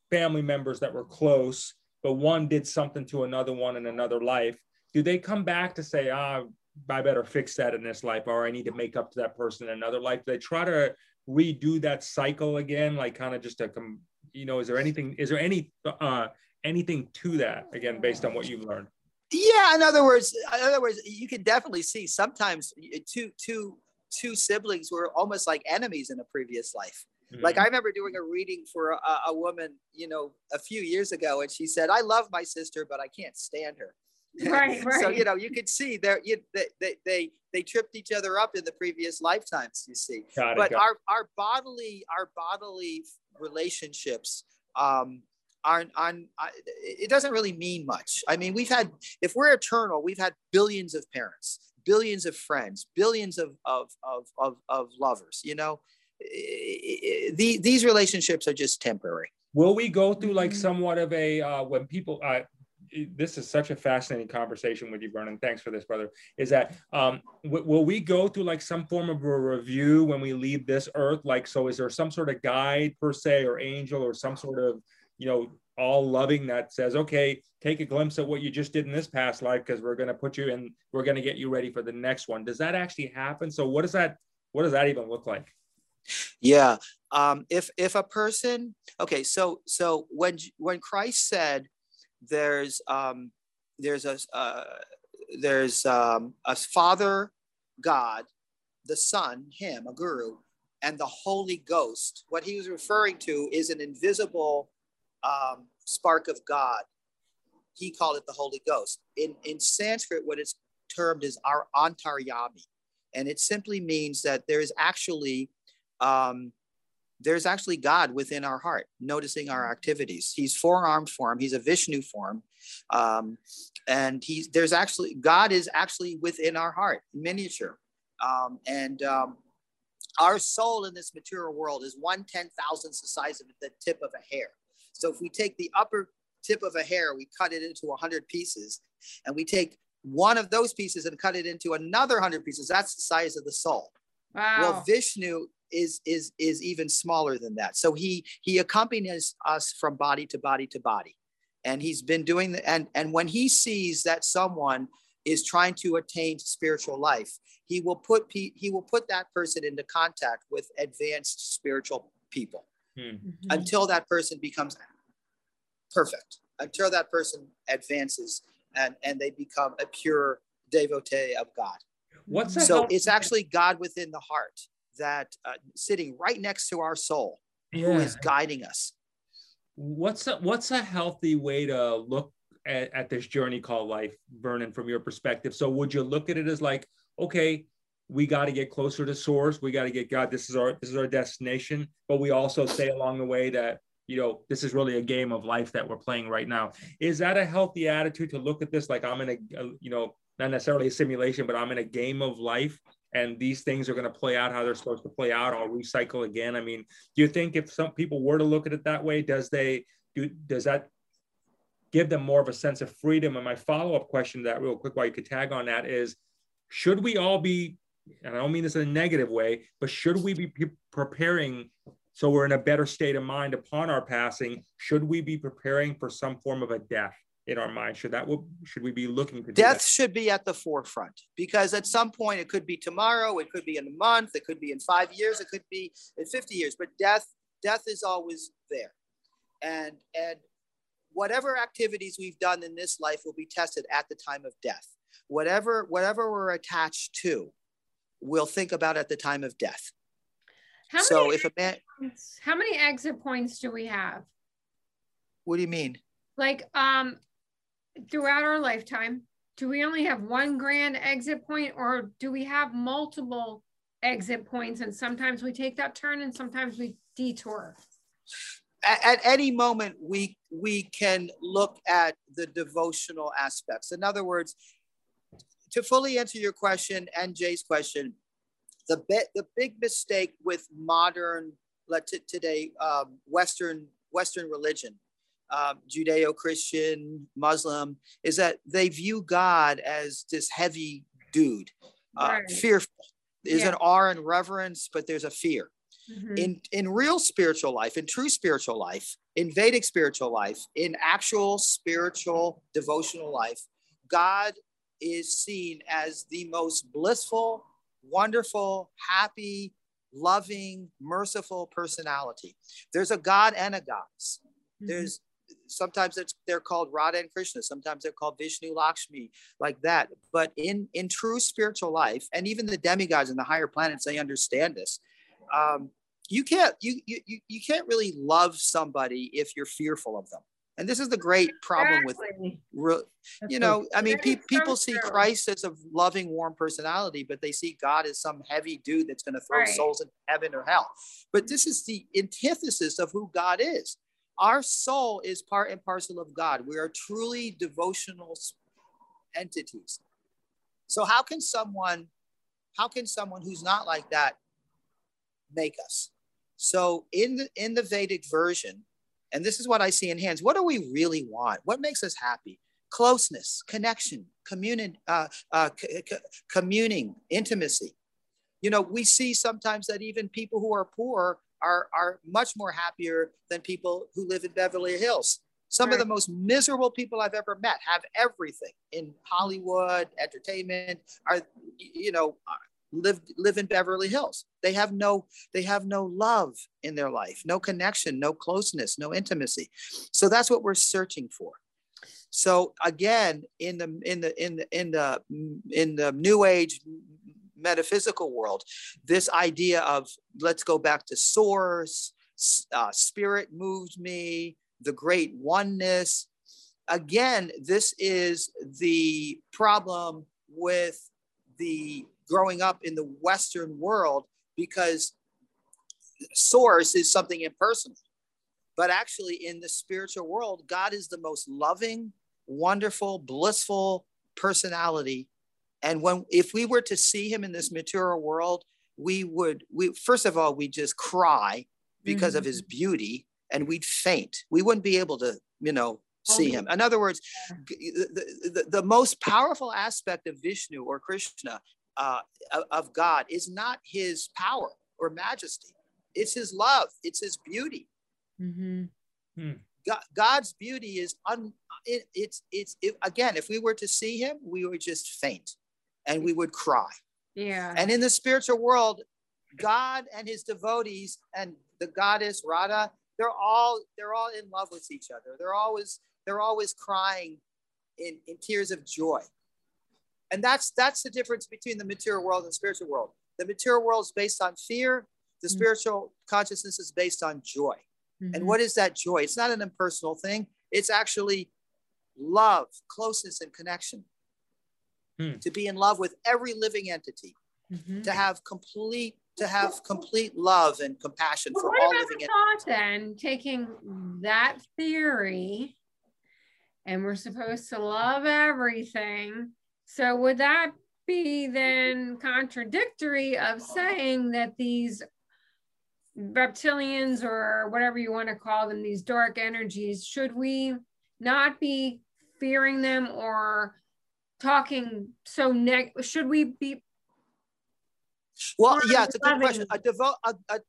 Speaker 1: family members that were close, but one did something to another one in another life. Do they come back to say, ah, I better fix that in this life, or I need to make up to that person in another life? Do they try to redo that cycle again, like kind of just to come, you know, is there anything, is there any, uh, anything to that again, based on what you've learned?
Speaker 3: Yeah, in other words, in other words, you can definitely see sometimes two two two siblings were almost like enemies in a previous life. Mm-hmm. Like I remember doing a reading for a, a, woman, you know, a few years ago, and she said, "I love my sister, but I can't stand her."
Speaker 2: Right, right.
Speaker 3: so you know, you could see there, they, they they they tripped each other up in the previous lifetimes. You see, got but it, our our bodily our bodily relationships um, aren't on. It doesn't really mean much. I mean, we've had if we're eternal, we've had billions of parents billions of friends, billions of, of, of, of, of lovers, you know, the, these relationships are just temporary.
Speaker 1: Will we go through like mm-hmm. somewhat of a, uh, when people, uh, this is such a fascinating conversation with you, Vernon. Thanks for this, brother. Is that um, w- will we go through like some form of a review when we leave this earth? Like, so is there some sort of guide per se, or angel, or some sort of you know all loving that says, okay, take a glimpse at what you just did in this past life because we're going to put you in, we're going to get you ready for the next one. Does that actually happen? So what does that, what does that even look like?
Speaker 3: Yeah. Um, if, if a person, okay, so, so when, when Christ said there's, um, there's a, uh, there's um, a father, God, the son, him, a guru, and the Holy Ghost. What he was referring to is an invisible um, spark of God. He called it the Holy Ghost. In, in Sanskrit, what it's termed is our antaryami. And it simply means that there is actually um, there's actually God within our heart, noticing our activities. He's four-armed form. He's a Vishnu form, um, and he's there's actually God is actually within our heart, miniature, um, and um, our soul in this material world is one ten thousandth the size of the tip of a hair. So if we take the upper tip of a hair, we cut it into a hundred pieces, and we take one of those pieces and cut it into another hundred pieces. That's the size of the soul.
Speaker 2: Wow.
Speaker 3: Well, Vishnu is is is even smaller than that. So he he accompanies us from body to body to body, and he's been doing the and and when he sees that someone is trying to attain spiritual life, he will put he will put that person into contact with advanced spiritual people. Mm-hmm. until that person becomes perfect, until that person advances and and they become a pure devotee of God. What's so it's actually God within the heart that uh, sitting right next to our soul yeah. who is guiding us.
Speaker 1: What's a, what's a healthy way to look at, at this journey called life, Vernon, from your perspective? So would you look at it as like, okay, we got to get closer to source. We got to get God. This is our this is our destination. But we also say along the way that you know this is really a game of life that we're playing right now. Is that a healthy attitude to look at this like I'm in a, a you know not necessarily a simulation, but I'm in a game of life and these things are going to play out how they're supposed to play out i'll recycle again i mean do you think if some people were to look at it that way does they do does that give them more of a sense of freedom and my follow-up question to that real quick while you could tag on that is should we all be and i don't mean this in a negative way but should we be preparing so we're in a better state of mind upon our passing should we be preparing for some form of a death in our mind? Should that should we be looking to
Speaker 3: death should be at the forefront because at some point it could be tomorrow, it could be in a month, it could be in five years, it could be in 50 years, but death death is always there. And and whatever activities we've done in this life will be tested at the time of death. Whatever whatever we're attached to, we'll think about at the time of death.
Speaker 2: How so if a man how many exit points do we have?
Speaker 3: What do you mean?
Speaker 2: Like um throughout our lifetime, do we only have one grand exit point or do we have multiple exit points and sometimes we take that turn and sometimes we detour?
Speaker 3: At, at any moment, we we can look at the devotional aspects. In other words, to fully answer your question and Jay's question, the be- the big mistake with modern let t- today um, Western Western religion um, Judeo-Christian, Muslim, is that they view God as this heavy dude, uh, right. fearful. There's yeah. an awe and reverence, but there's a fear. Mm-hmm. In in real spiritual life, in true spiritual life, in Vedic spiritual life, in actual spiritual devotional life, God is seen as the most blissful, wonderful, happy, loving, merciful personality. There's a God and a goddess. Mm-hmm. There's sometimes it's they're called Radha and Krishna, sometimes they're called Vishnu Lakshmi, like that. But in in true spiritual life, and even the demigods and the higher planets, they understand this. Um, you can't you, you you can't really love somebody if you're fearful of them. And this is the great problem exactly. with, you know, I mean, pe- people see Christ as a loving, warm personality, but they see God as some heavy dude that's going to throw right. souls in heaven or hell. But this is the antithesis of who God is. Our soul is part and parcel of God. We are truly devotional entities. So how can someone how can someone who's not like that make us? So in the in the Vedic version, and this is what I see in hands, what do we really want? What makes us happy? Closeness, connection, communing, uh, uh, c- c- communing, intimacy. You know, we see sometimes that even people who are poor are, are much more happier than people who live in Beverly Hills. Some of the most miserable people I've ever met have everything in Hollywood, entertainment, are, you know, live live in Beverly Hills. They have no they have no love in their life, no connection, no closeness, no intimacy. So that's what we're searching for. So again, in the in the in the in the in the new age metaphysical world, this idea of let's go back to source, uh, spirit moves me, the great oneness. Again, this is the problem with the growing up in the Western world because source is something impersonal. But actually, in the spiritual world, God is the most loving, wonderful, blissful personality. And when if we were to see him in this material world, we would we first of all we just cry because mm-hmm. of his beauty and we'd faint. We wouldn't be able to, you know, see him. In other words, the, the, the most powerful aspect of Vishnu or Krishna, uh, of God, is not his power or majesty. It's his love. It's his beauty. Mm-hmm. Hmm. God, God's beauty is un. It, it's it's it, again. If we were to see him, we would just faint, and we would cry.
Speaker 2: Yeah.
Speaker 3: And in the spiritual world, God and his devotees and the goddess Radha, they're all they're all in love with each other. They're always they're always crying in, in tears of joy. And that's that's the difference between the material world and the spiritual world. The material world is based on fear, the mm-hmm. spiritual consciousness is based on joy. Mm-hmm. And what is that joy? It's not an impersonal thing, it's actually love, closeness, and connection. Mm. To be in love with every living entity, mm-hmm. to have complete to have complete love and compassion well, for all living.
Speaker 2: Thought then taking that theory and we're supposed to love everything. So would that be then contradictory of saying that these reptilians or whatever you want to call them, these dark energies, should we not be fearing them or talking so neg should we be
Speaker 3: well yeah it's a good question a, devo- a, a,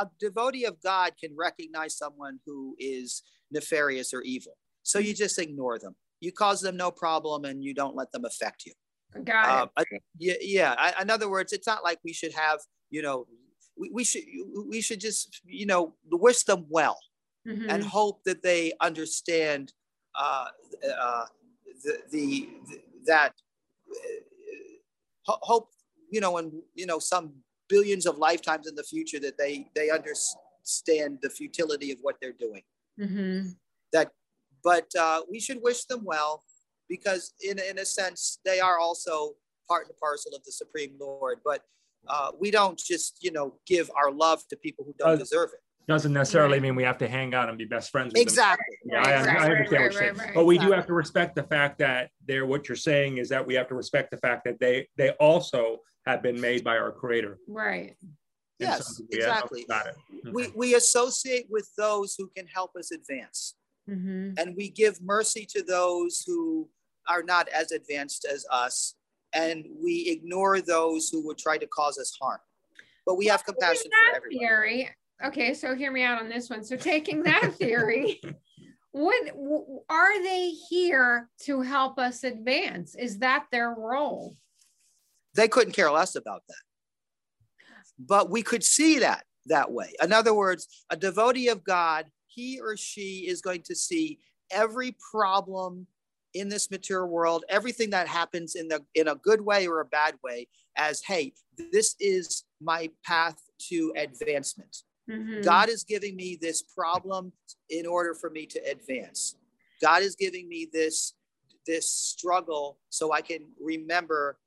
Speaker 3: a, devotee of god can recognize someone who is nefarious or evil so you just ignore them. You cause them no problem and you don't let them affect you.
Speaker 2: Got
Speaker 3: it. Uh, yeah, yeah. I, in other words, it's not like we should have, you know, we, we should we should just, you know, wish them well mm-hmm. and hope that they understand uh, uh, the, the, the that uh, hope you know, and you know, some billions of lifetimes in the future that they they understand the futility of what they're doing. Mm-hmm. That but uh, we should wish them well because, in, in a sense, they are also part and parcel of the Supreme Lord. But uh, we don't just, you know, give our love to people who don't uh, deserve it.
Speaker 1: Doesn't necessarily mean we have to hang out and be best friends.
Speaker 3: With them exactly.
Speaker 1: Yeah, right, I, I, understand right, what you're saying. Right, but we do have to respect the fact that they're what you're saying is that we have to respect the fact that they they also have been made by our creator.
Speaker 2: Right.
Speaker 3: Yes, exactly. We, we associate with those who can help us advance. Mm-hmm. And we give mercy to those who are not as advanced as us. And we ignore those who would try to cause us harm. But we well, have compassion for everyone.
Speaker 2: Theory, okay, so hear me out on this one. So taking that theory, what are they here to help us advance? Is that their role?
Speaker 3: They couldn't care less about that. But we could see that that way. In other words, a devotee of God he or she is going to see every problem in this material world, everything that happens in the in a good way or a bad way, as hey, this is my path to advancement. Mm-hmm. God is giving me this problem in order for me to advance. God is giving me this this struggle so I can remember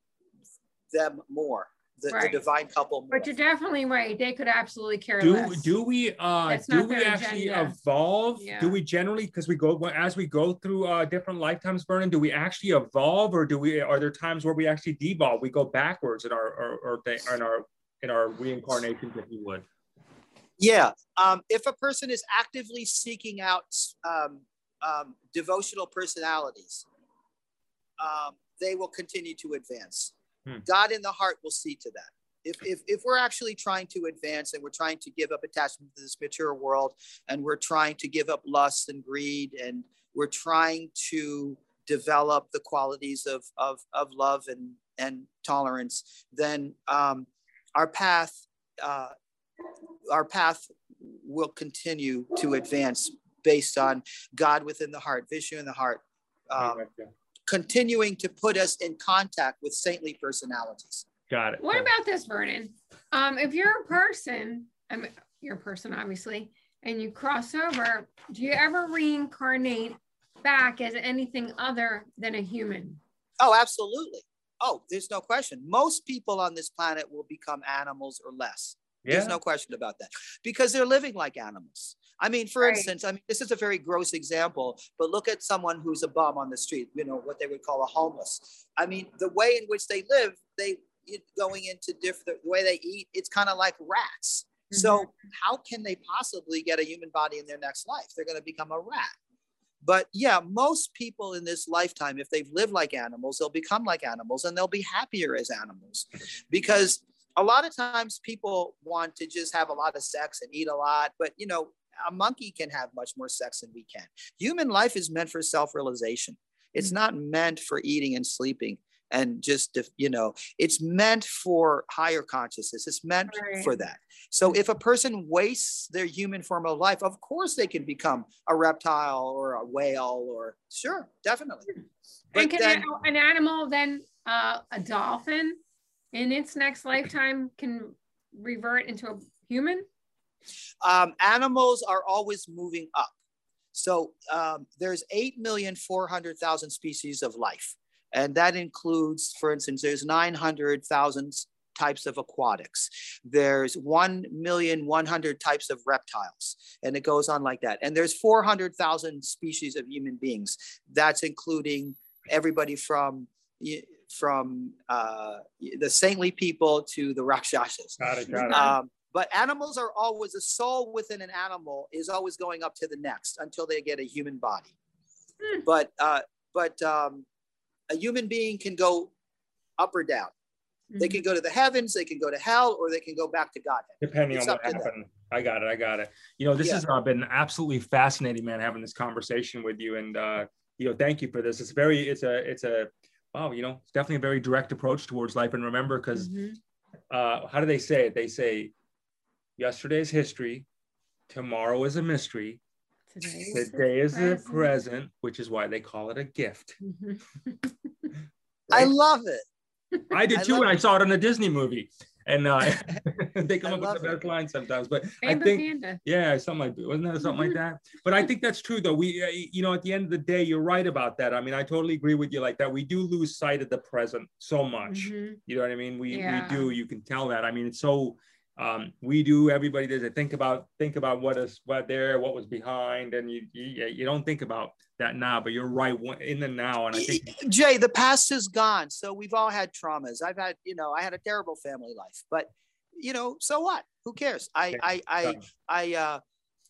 Speaker 3: them more the, right. the divine couple. More.
Speaker 2: But you're definitely right. They could absolutely care
Speaker 1: do,
Speaker 2: less.
Speaker 1: Do we uh That's do we actually agenda. evolve? Yeah. Do we generally because we go as we go through uh different lifetimes, Vernon, do we actually evolve or do we are there times where we actually devolve? We go backwards in our or, or in our in our reincarnations, if you would.
Speaker 3: Yeah. Um, if a person is actively seeking out um, um, devotional personalities, um, they will continue to advance. Hmm. God in the heart will see to that. If, if, if we're actually trying to advance and we're trying to give up attachment to this material world and we're trying to give up lust and greed and we're trying to develop the qualities of, of, of love and, and tolerance, then um, our path uh, our path will continue to advance based on God within the heart, Vishnu in the heart, um, continuing to put us in contact with saintly personalities.
Speaker 1: Got it.
Speaker 2: What about this, Vernon? Um, if you're a person, I mean, you're a person, obviously, and you cross over, do you ever reincarnate back as anything other than a human?
Speaker 3: Oh, absolutely. Oh, there's no question. Most people on this planet will become animals or less. There's no question about that because they're living like animals. I mean, for right. instance, I mean, this is a very gross example, but look at someone who's a bum on the street, you know, what they would call a homeless. I mean, the way in which they live, they going into different, the way they eat, it's kind of like rats. Mm-hmm. So how can they possibly get a human body in their next life? They're going to become a rat. But yeah, most people in this lifetime, if they've lived like animals, they'll become like animals and they'll be happier as animals because a lot of times people want to just have a lot of sex and eat a lot, but you know, a monkey can have much more sex than we can. Human life is meant for self realization, it's mm-hmm. not meant for eating and sleeping and just you know it's meant for higher consciousness it's meant right. for that so if a person wastes their human form of life of course they can become a reptile or a whale or sure definitely
Speaker 2: but and can then, an animal then uh, a dolphin in its next lifetime can revert into a human
Speaker 3: um, animals are always moving up so um, there's 8,400,000 species of life and that includes, for instance, there's 900,000 types of aquatics. There's 1,100 types of reptiles, and it goes on like that. And there's 400,000 species of human beings. That's including everybody from from uh, the saintly people to the rakshasas. Got it, got it. Um, but animals are always the soul within an animal is always going up to the next until they get a human body. Hmm. But uh, but um, a human being can go up or down. Mm-hmm. They can mm-hmm. go to the heavens, they can go to hell, or they can go back to God.
Speaker 1: Depending it's on what happened. I got it. I got it. You know, this yeah. has uh, been absolutely fascinating, man, having this conversation with you. And uh, you know, thank you for this. It's very, it's a, it's a, wow, you know, it's definitely a very direct approach towards life. And remember, because mm-hmm. uh, how do they say it? They say, yesterday's history, tomorrow is a mystery, Today is the present, which is why they call it a gift. right?
Speaker 3: I love it.
Speaker 1: I did too when I saw it in a Disney movie. And uh, they come up with the best it. line sometimes, but I think, Panda. yeah, something like wasn't that something like that? But I think that's true, though. We, uh, you know, at the end of the day, you're right about that. I mean, I totally agree with you like that. We do lose sight of the present so much. Mm-hmm. You know what I mean? We yeah. we do. You can tell that. I mean, it's so um, we do everybody does it think about think about what is what there what was behind and you, you you don't think about that now but you're right in the now and i think
Speaker 3: jay the past is gone so we've all had traumas. I've had you know i had a terrible family life but you know so what? Who cares? I i i i uh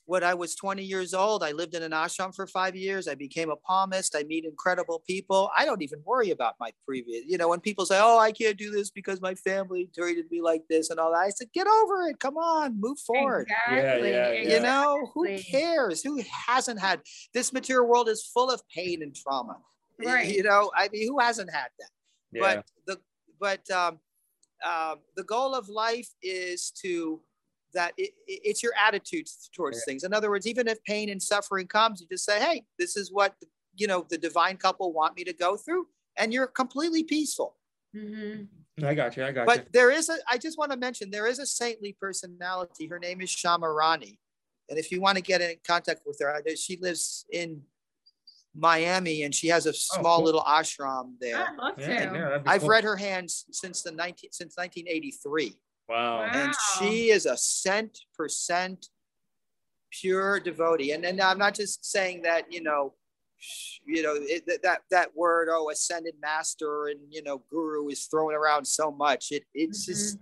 Speaker 3: when I was 20 years old, I lived in an ashram for five years. I became a palmist. I meet incredible people. I don't even worry about my previous, you know, when people say, oh, I can't do this because my family treated me like this and all that, I said, get over it. Come on, move forward.
Speaker 2: Exactly. Yeah,
Speaker 3: yeah, yeah. You know, who cares? Who hasn't had this material world is full of pain and trauma. Right. You know, I mean, who hasn't had that? Yeah. But the, but, um, uh, the goal of life is to that it, it's your attitude towards yeah. things. In other words, even if pain and suffering comes, you just say, "Hey, this is what you know the divine couple want me to go through," and you're completely peaceful.
Speaker 1: Mm-hmm. I got you. I got
Speaker 3: but
Speaker 1: you.
Speaker 3: But there is a. I just want to mention there is a saintly personality. Her name is Shyama Rani, and if you want to get in contact with her, she lives in Miami, and she has a oh, small oh, cool. little ashram there.
Speaker 2: I'd love to. Yeah, yeah,
Speaker 3: I've cool. read her hands since the 19 since 1983.
Speaker 1: Wow.
Speaker 3: And she is a cent percent pure devotee. And, and I'm not just saying that, you know, you know, it, that, that word, oh, ascended master and, you know, guru is thrown around so much. It, it's mm-hmm. just,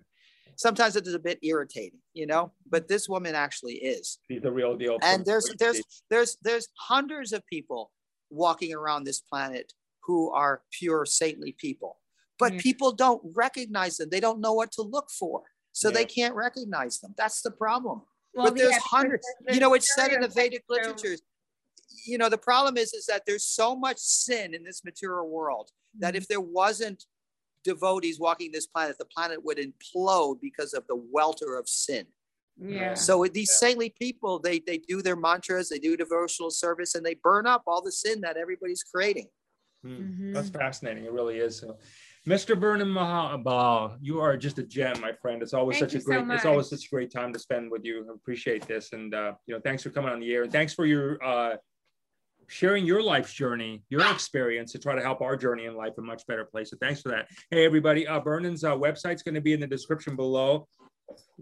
Speaker 3: sometimes it is a bit irritating, you know, but this woman actually is.
Speaker 1: She's the real deal.
Speaker 3: And there's, there's, there's, there's hundreds of people walking around this planet who are pure saintly people, but mm-hmm. people don't recognize them. They don't know what to look for so yeah. they can't recognize them. That's the problem. Well, but there's yeah, hundreds. You know, it's said in the Vedic literatures. You know, the problem is is that there's so much sin in this material world mm-hmm. that if there wasn't devotees walking this planet, the planet would implode because of the welter of sin.
Speaker 2: Yeah.
Speaker 3: So these yeah. saintly people, they they do their mantras, they do devotional service, and they burn up all the sin that everybody's creating.
Speaker 1: Hmm. Mm-hmm. That's fascinating. It really is. So, Mr. Vernon Mahabal, you are just a gem, my friend. It's always Thank such a great, so it's always such a great time to spend with you. I appreciate this. And, uh, you know, thanks for coming on the air and thanks for your, uh, sharing your life's journey, your experience to try to help our journey in life a much better place. So thanks for that. Hey, everybody, uh, Vernon's uh, website's going to be in the description below.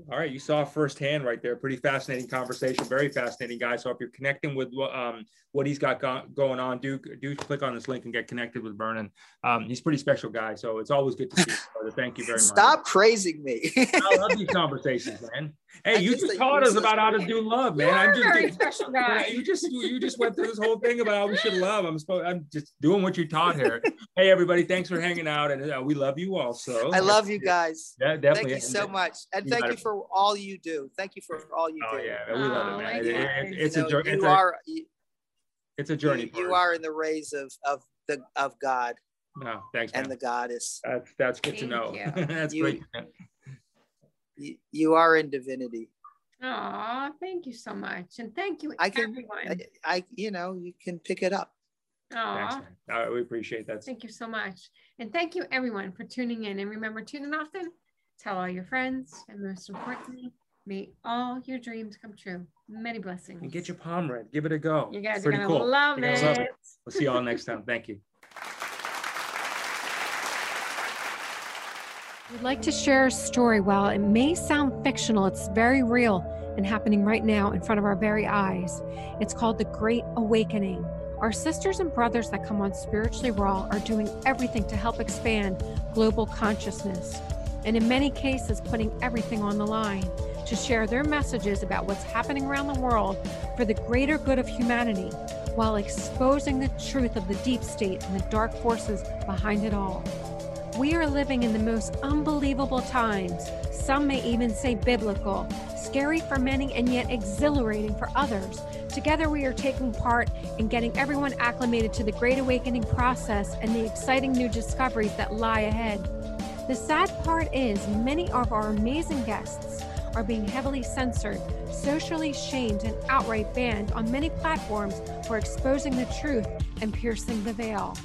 Speaker 1: All right, you saw firsthand right there. Pretty fascinating conversation. Very fascinating guy. So if you're connecting with um, what he's got go going on, do do click on this link and get connected with Vernon. Um, he's pretty special guy. So it's always good to see you. Thank you very much.
Speaker 3: Stop praising me.
Speaker 1: I love these conversations, man. Hey, you just taught us about how to do love, man. I'm just
Speaker 2: very special guy.
Speaker 1: You just you just went through this whole thing about how we should love. I'm supposed I'm just doing what you taught here. hey, everybody, thanks for hanging out, and uh, we love you also.
Speaker 3: I love you guys.
Speaker 1: Yeah, definitely.
Speaker 3: Thank you so much, and thank you for all you do. Thank you for all you do.
Speaker 1: oh,
Speaker 3: do.
Speaker 1: yeah, we love it, um, man. It, it, it's
Speaker 3: you
Speaker 1: a journey.
Speaker 3: You are. You,
Speaker 1: it's a journey.
Speaker 3: You, you are in the rays of of the of God.
Speaker 1: No, thanks.
Speaker 3: Man. And the goddess.
Speaker 1: That's that's good Thank to know. that's
Speaker 3: you,
Speaker 1: great.
Speaker 3: You, you are in divinity.
Speaker 2: Oh, thank you so much, and thank you,
Speaker 3: I can,
Speaker 2: everyone.
Speaker 3: I, I, you know, you can pick it up.
Speaker 2: Oh,
Speaker 1: we appreciate that.
Speaker 2: Thank you so much, and thank you everyone for tuning in. And remember, tune in often. Tell all your friends, and most importantly, may all your dreams come true. Many blessings.
Speaker 1: And get your palm read. Give it a go.
Speaker 2: You guys are gonna cool. love, it. love it.
Speaker 1: We'll see you all next time. Thank you.
Speaker 2: We'd like to share a story. While it may sound fictional, it's very real and happening right now in front of our very eyes. It's called The Great Awakening. Our sisters and brothers that come on Spiritually Raw are doing everything to help expand global consciousness, and in many cases, putting everything on the line to share their messages about what's happening around the world for the greater good of humanity while exposing the truth of the deep state and the dark forces behind it all. We are living in the most unbelievable times. Some may even say biblical, scary for many and yet exhilarating for others. Together, we are taking part in getting everyone acclimated to the Great Awakening process and the exciting new discoveries that lie ahead. The sad part is, many of our amazing guests are being heavily censored, socially shamed, and outright banned on many platforms for exposing the truth and piercing the veil.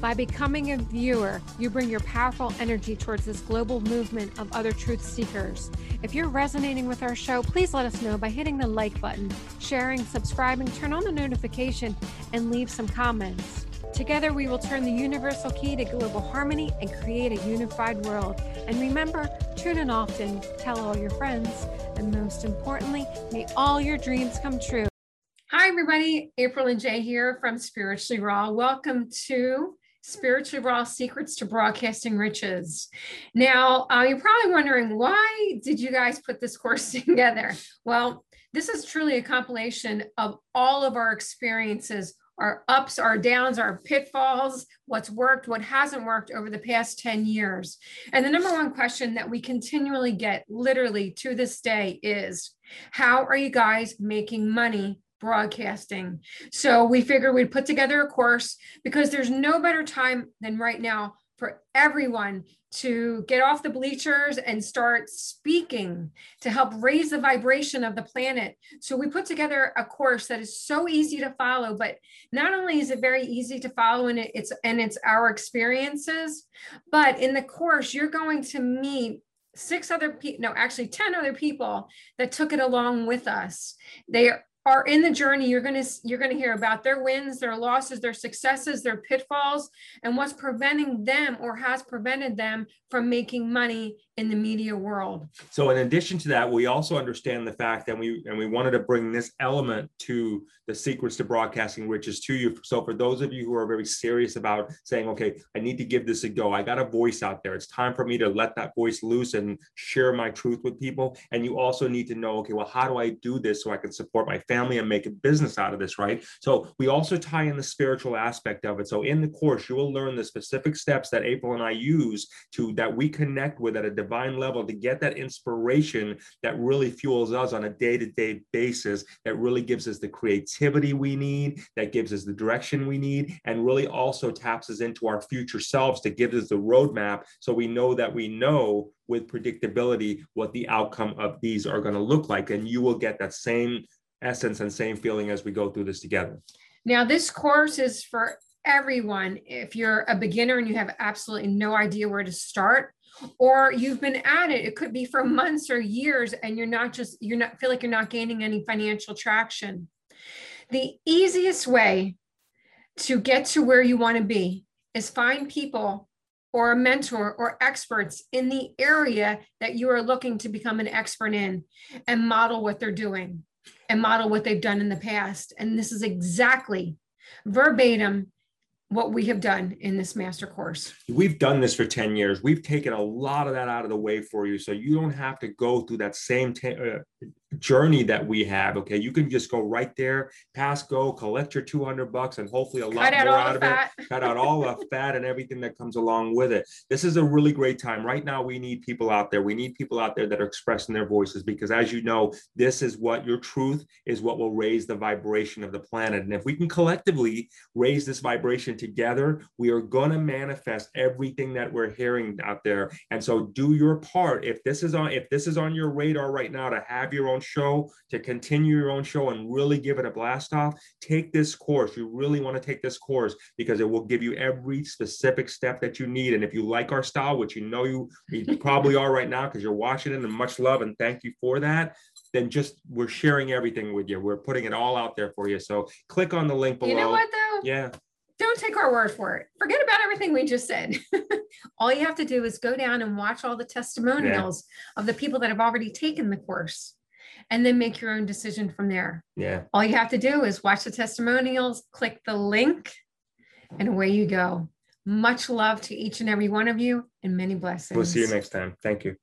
Speaker 2: By becoming a viewer, you bring your powerful energy towards this global movement of other truth seekers. If you're resonating with our show, please let us know by hitting the like button, sharing, subscribing, turn on the notification, and leave some comments. Together, we will turn the universal key to global harmony and create a unified world. And remember, tune in often, tell all your friends, and most importantly, may all your dreams come true. Hi, everybody. April and Jay here from Spiritually Raw. Welcome to Spiritually Raw Secrets to Broadcasting Riches. Now, uh, you're probably wondering why did you guys put this course together? Well, this is truly a compilation of all of our experiences, our ups, our downs, our pitfalls, what's worked, what hasn't worked over the past 10 years. And the number one question that we continually get, literally to this day, is how are you guys making money broadcasting. So we figured we'd put together a course because there's no better time than right now for everyone to get off the bleachers and start speaking to help raise the vibration of the planet. So we put together a course that is so easy to follow, but not only is it very easy to follow and it's and it's our experiences, but in the course you're going to meet six other people no actually 10 other people that took it along with us they are in the journey you're going to you're going to hear about their wins their losses their successes their pitfalls and what's preventing them or has prevented them from making money in the media world.
Speaker 1: So in addition to that, we also understand the fact that we and we wanted to bring this element to the secrets to broadcasting riches to you. So for those of you who are very serious about saying, okay, I need to give this a go. I got a voice out there. It's time for me to let that voice loose and share my truth with people. And you also need to know, okay, well, how do I do this so I can support my family and make a business out of this, right? So we also tie in the spiritual aspect of it. So in the course, you will learn the specific steps that April and I use to that we connect with at a divine level to get that inspiration that really fuels us on a day-to-day basis that really gives us the creativity we need that gives us the direction we need and really also taps us into our future selves to give us the roadmap so we know that we know with predictability what the outcome of these are going to look like. And you will get that same essence and same feeling as we go through this together.
Speaker 2: Now this course is for everyone. If you're a beginner and you have absolutely no idea where to start or you've been at it it could be for months or years and you're not just you're not feel like you're not gaining any financial traction the easiest way to get to where you want to be is find people or a mentor or experts in the area that you are looking to become an expert in and model what they're doing and model what they've done in the past. And this is exactly verbatim what we have done in this master course.
Speaker 1: We've done this for 10 years. We've taken a lot of that out of the way for you. So you don't have to go through that same uh, journey that we have. Okay, you can just go right there, pass go, collect your 200 bucks, and hopefully a lot more out of fat. it. Cut out all the fat and everything that comes along with it. This is a really great time. Right now, we need people out there. We need people out there that are expressing their voices because, as you know, this is what your truth is what will raise the vibration of the planet. And if we can collectively raise this vibration together, we are going to manifest everything that we're hearing out there. And so, do your part. If this is on, if this is on your radar right now to have your own show, to continue your own show and really give it a blast off, take this course. You really want to take this course because it will give you every specific step that you need. And if you like our style, which you know you, you probably are right now because you're watching it and much love and thank you for that, then just we're sharing everything with you. We're putting it all out there for you. So click on the link below.
Speaker 2: You know what though?
Speaker 1: Yeah
Speaker 2: don't take our word for it. Forget about everything we just said. all you have to do is go down and watch all the testimonials yeah. of the people that have already taken the course and then make your own decision from there.
Speaker 1: Yeah.
Speaker 2: All you have to do is watch the testimonials, click the link, and away you go. Much love to each and every one of you and many blessings.
Speaker 1: We'll see you next time. Thank you.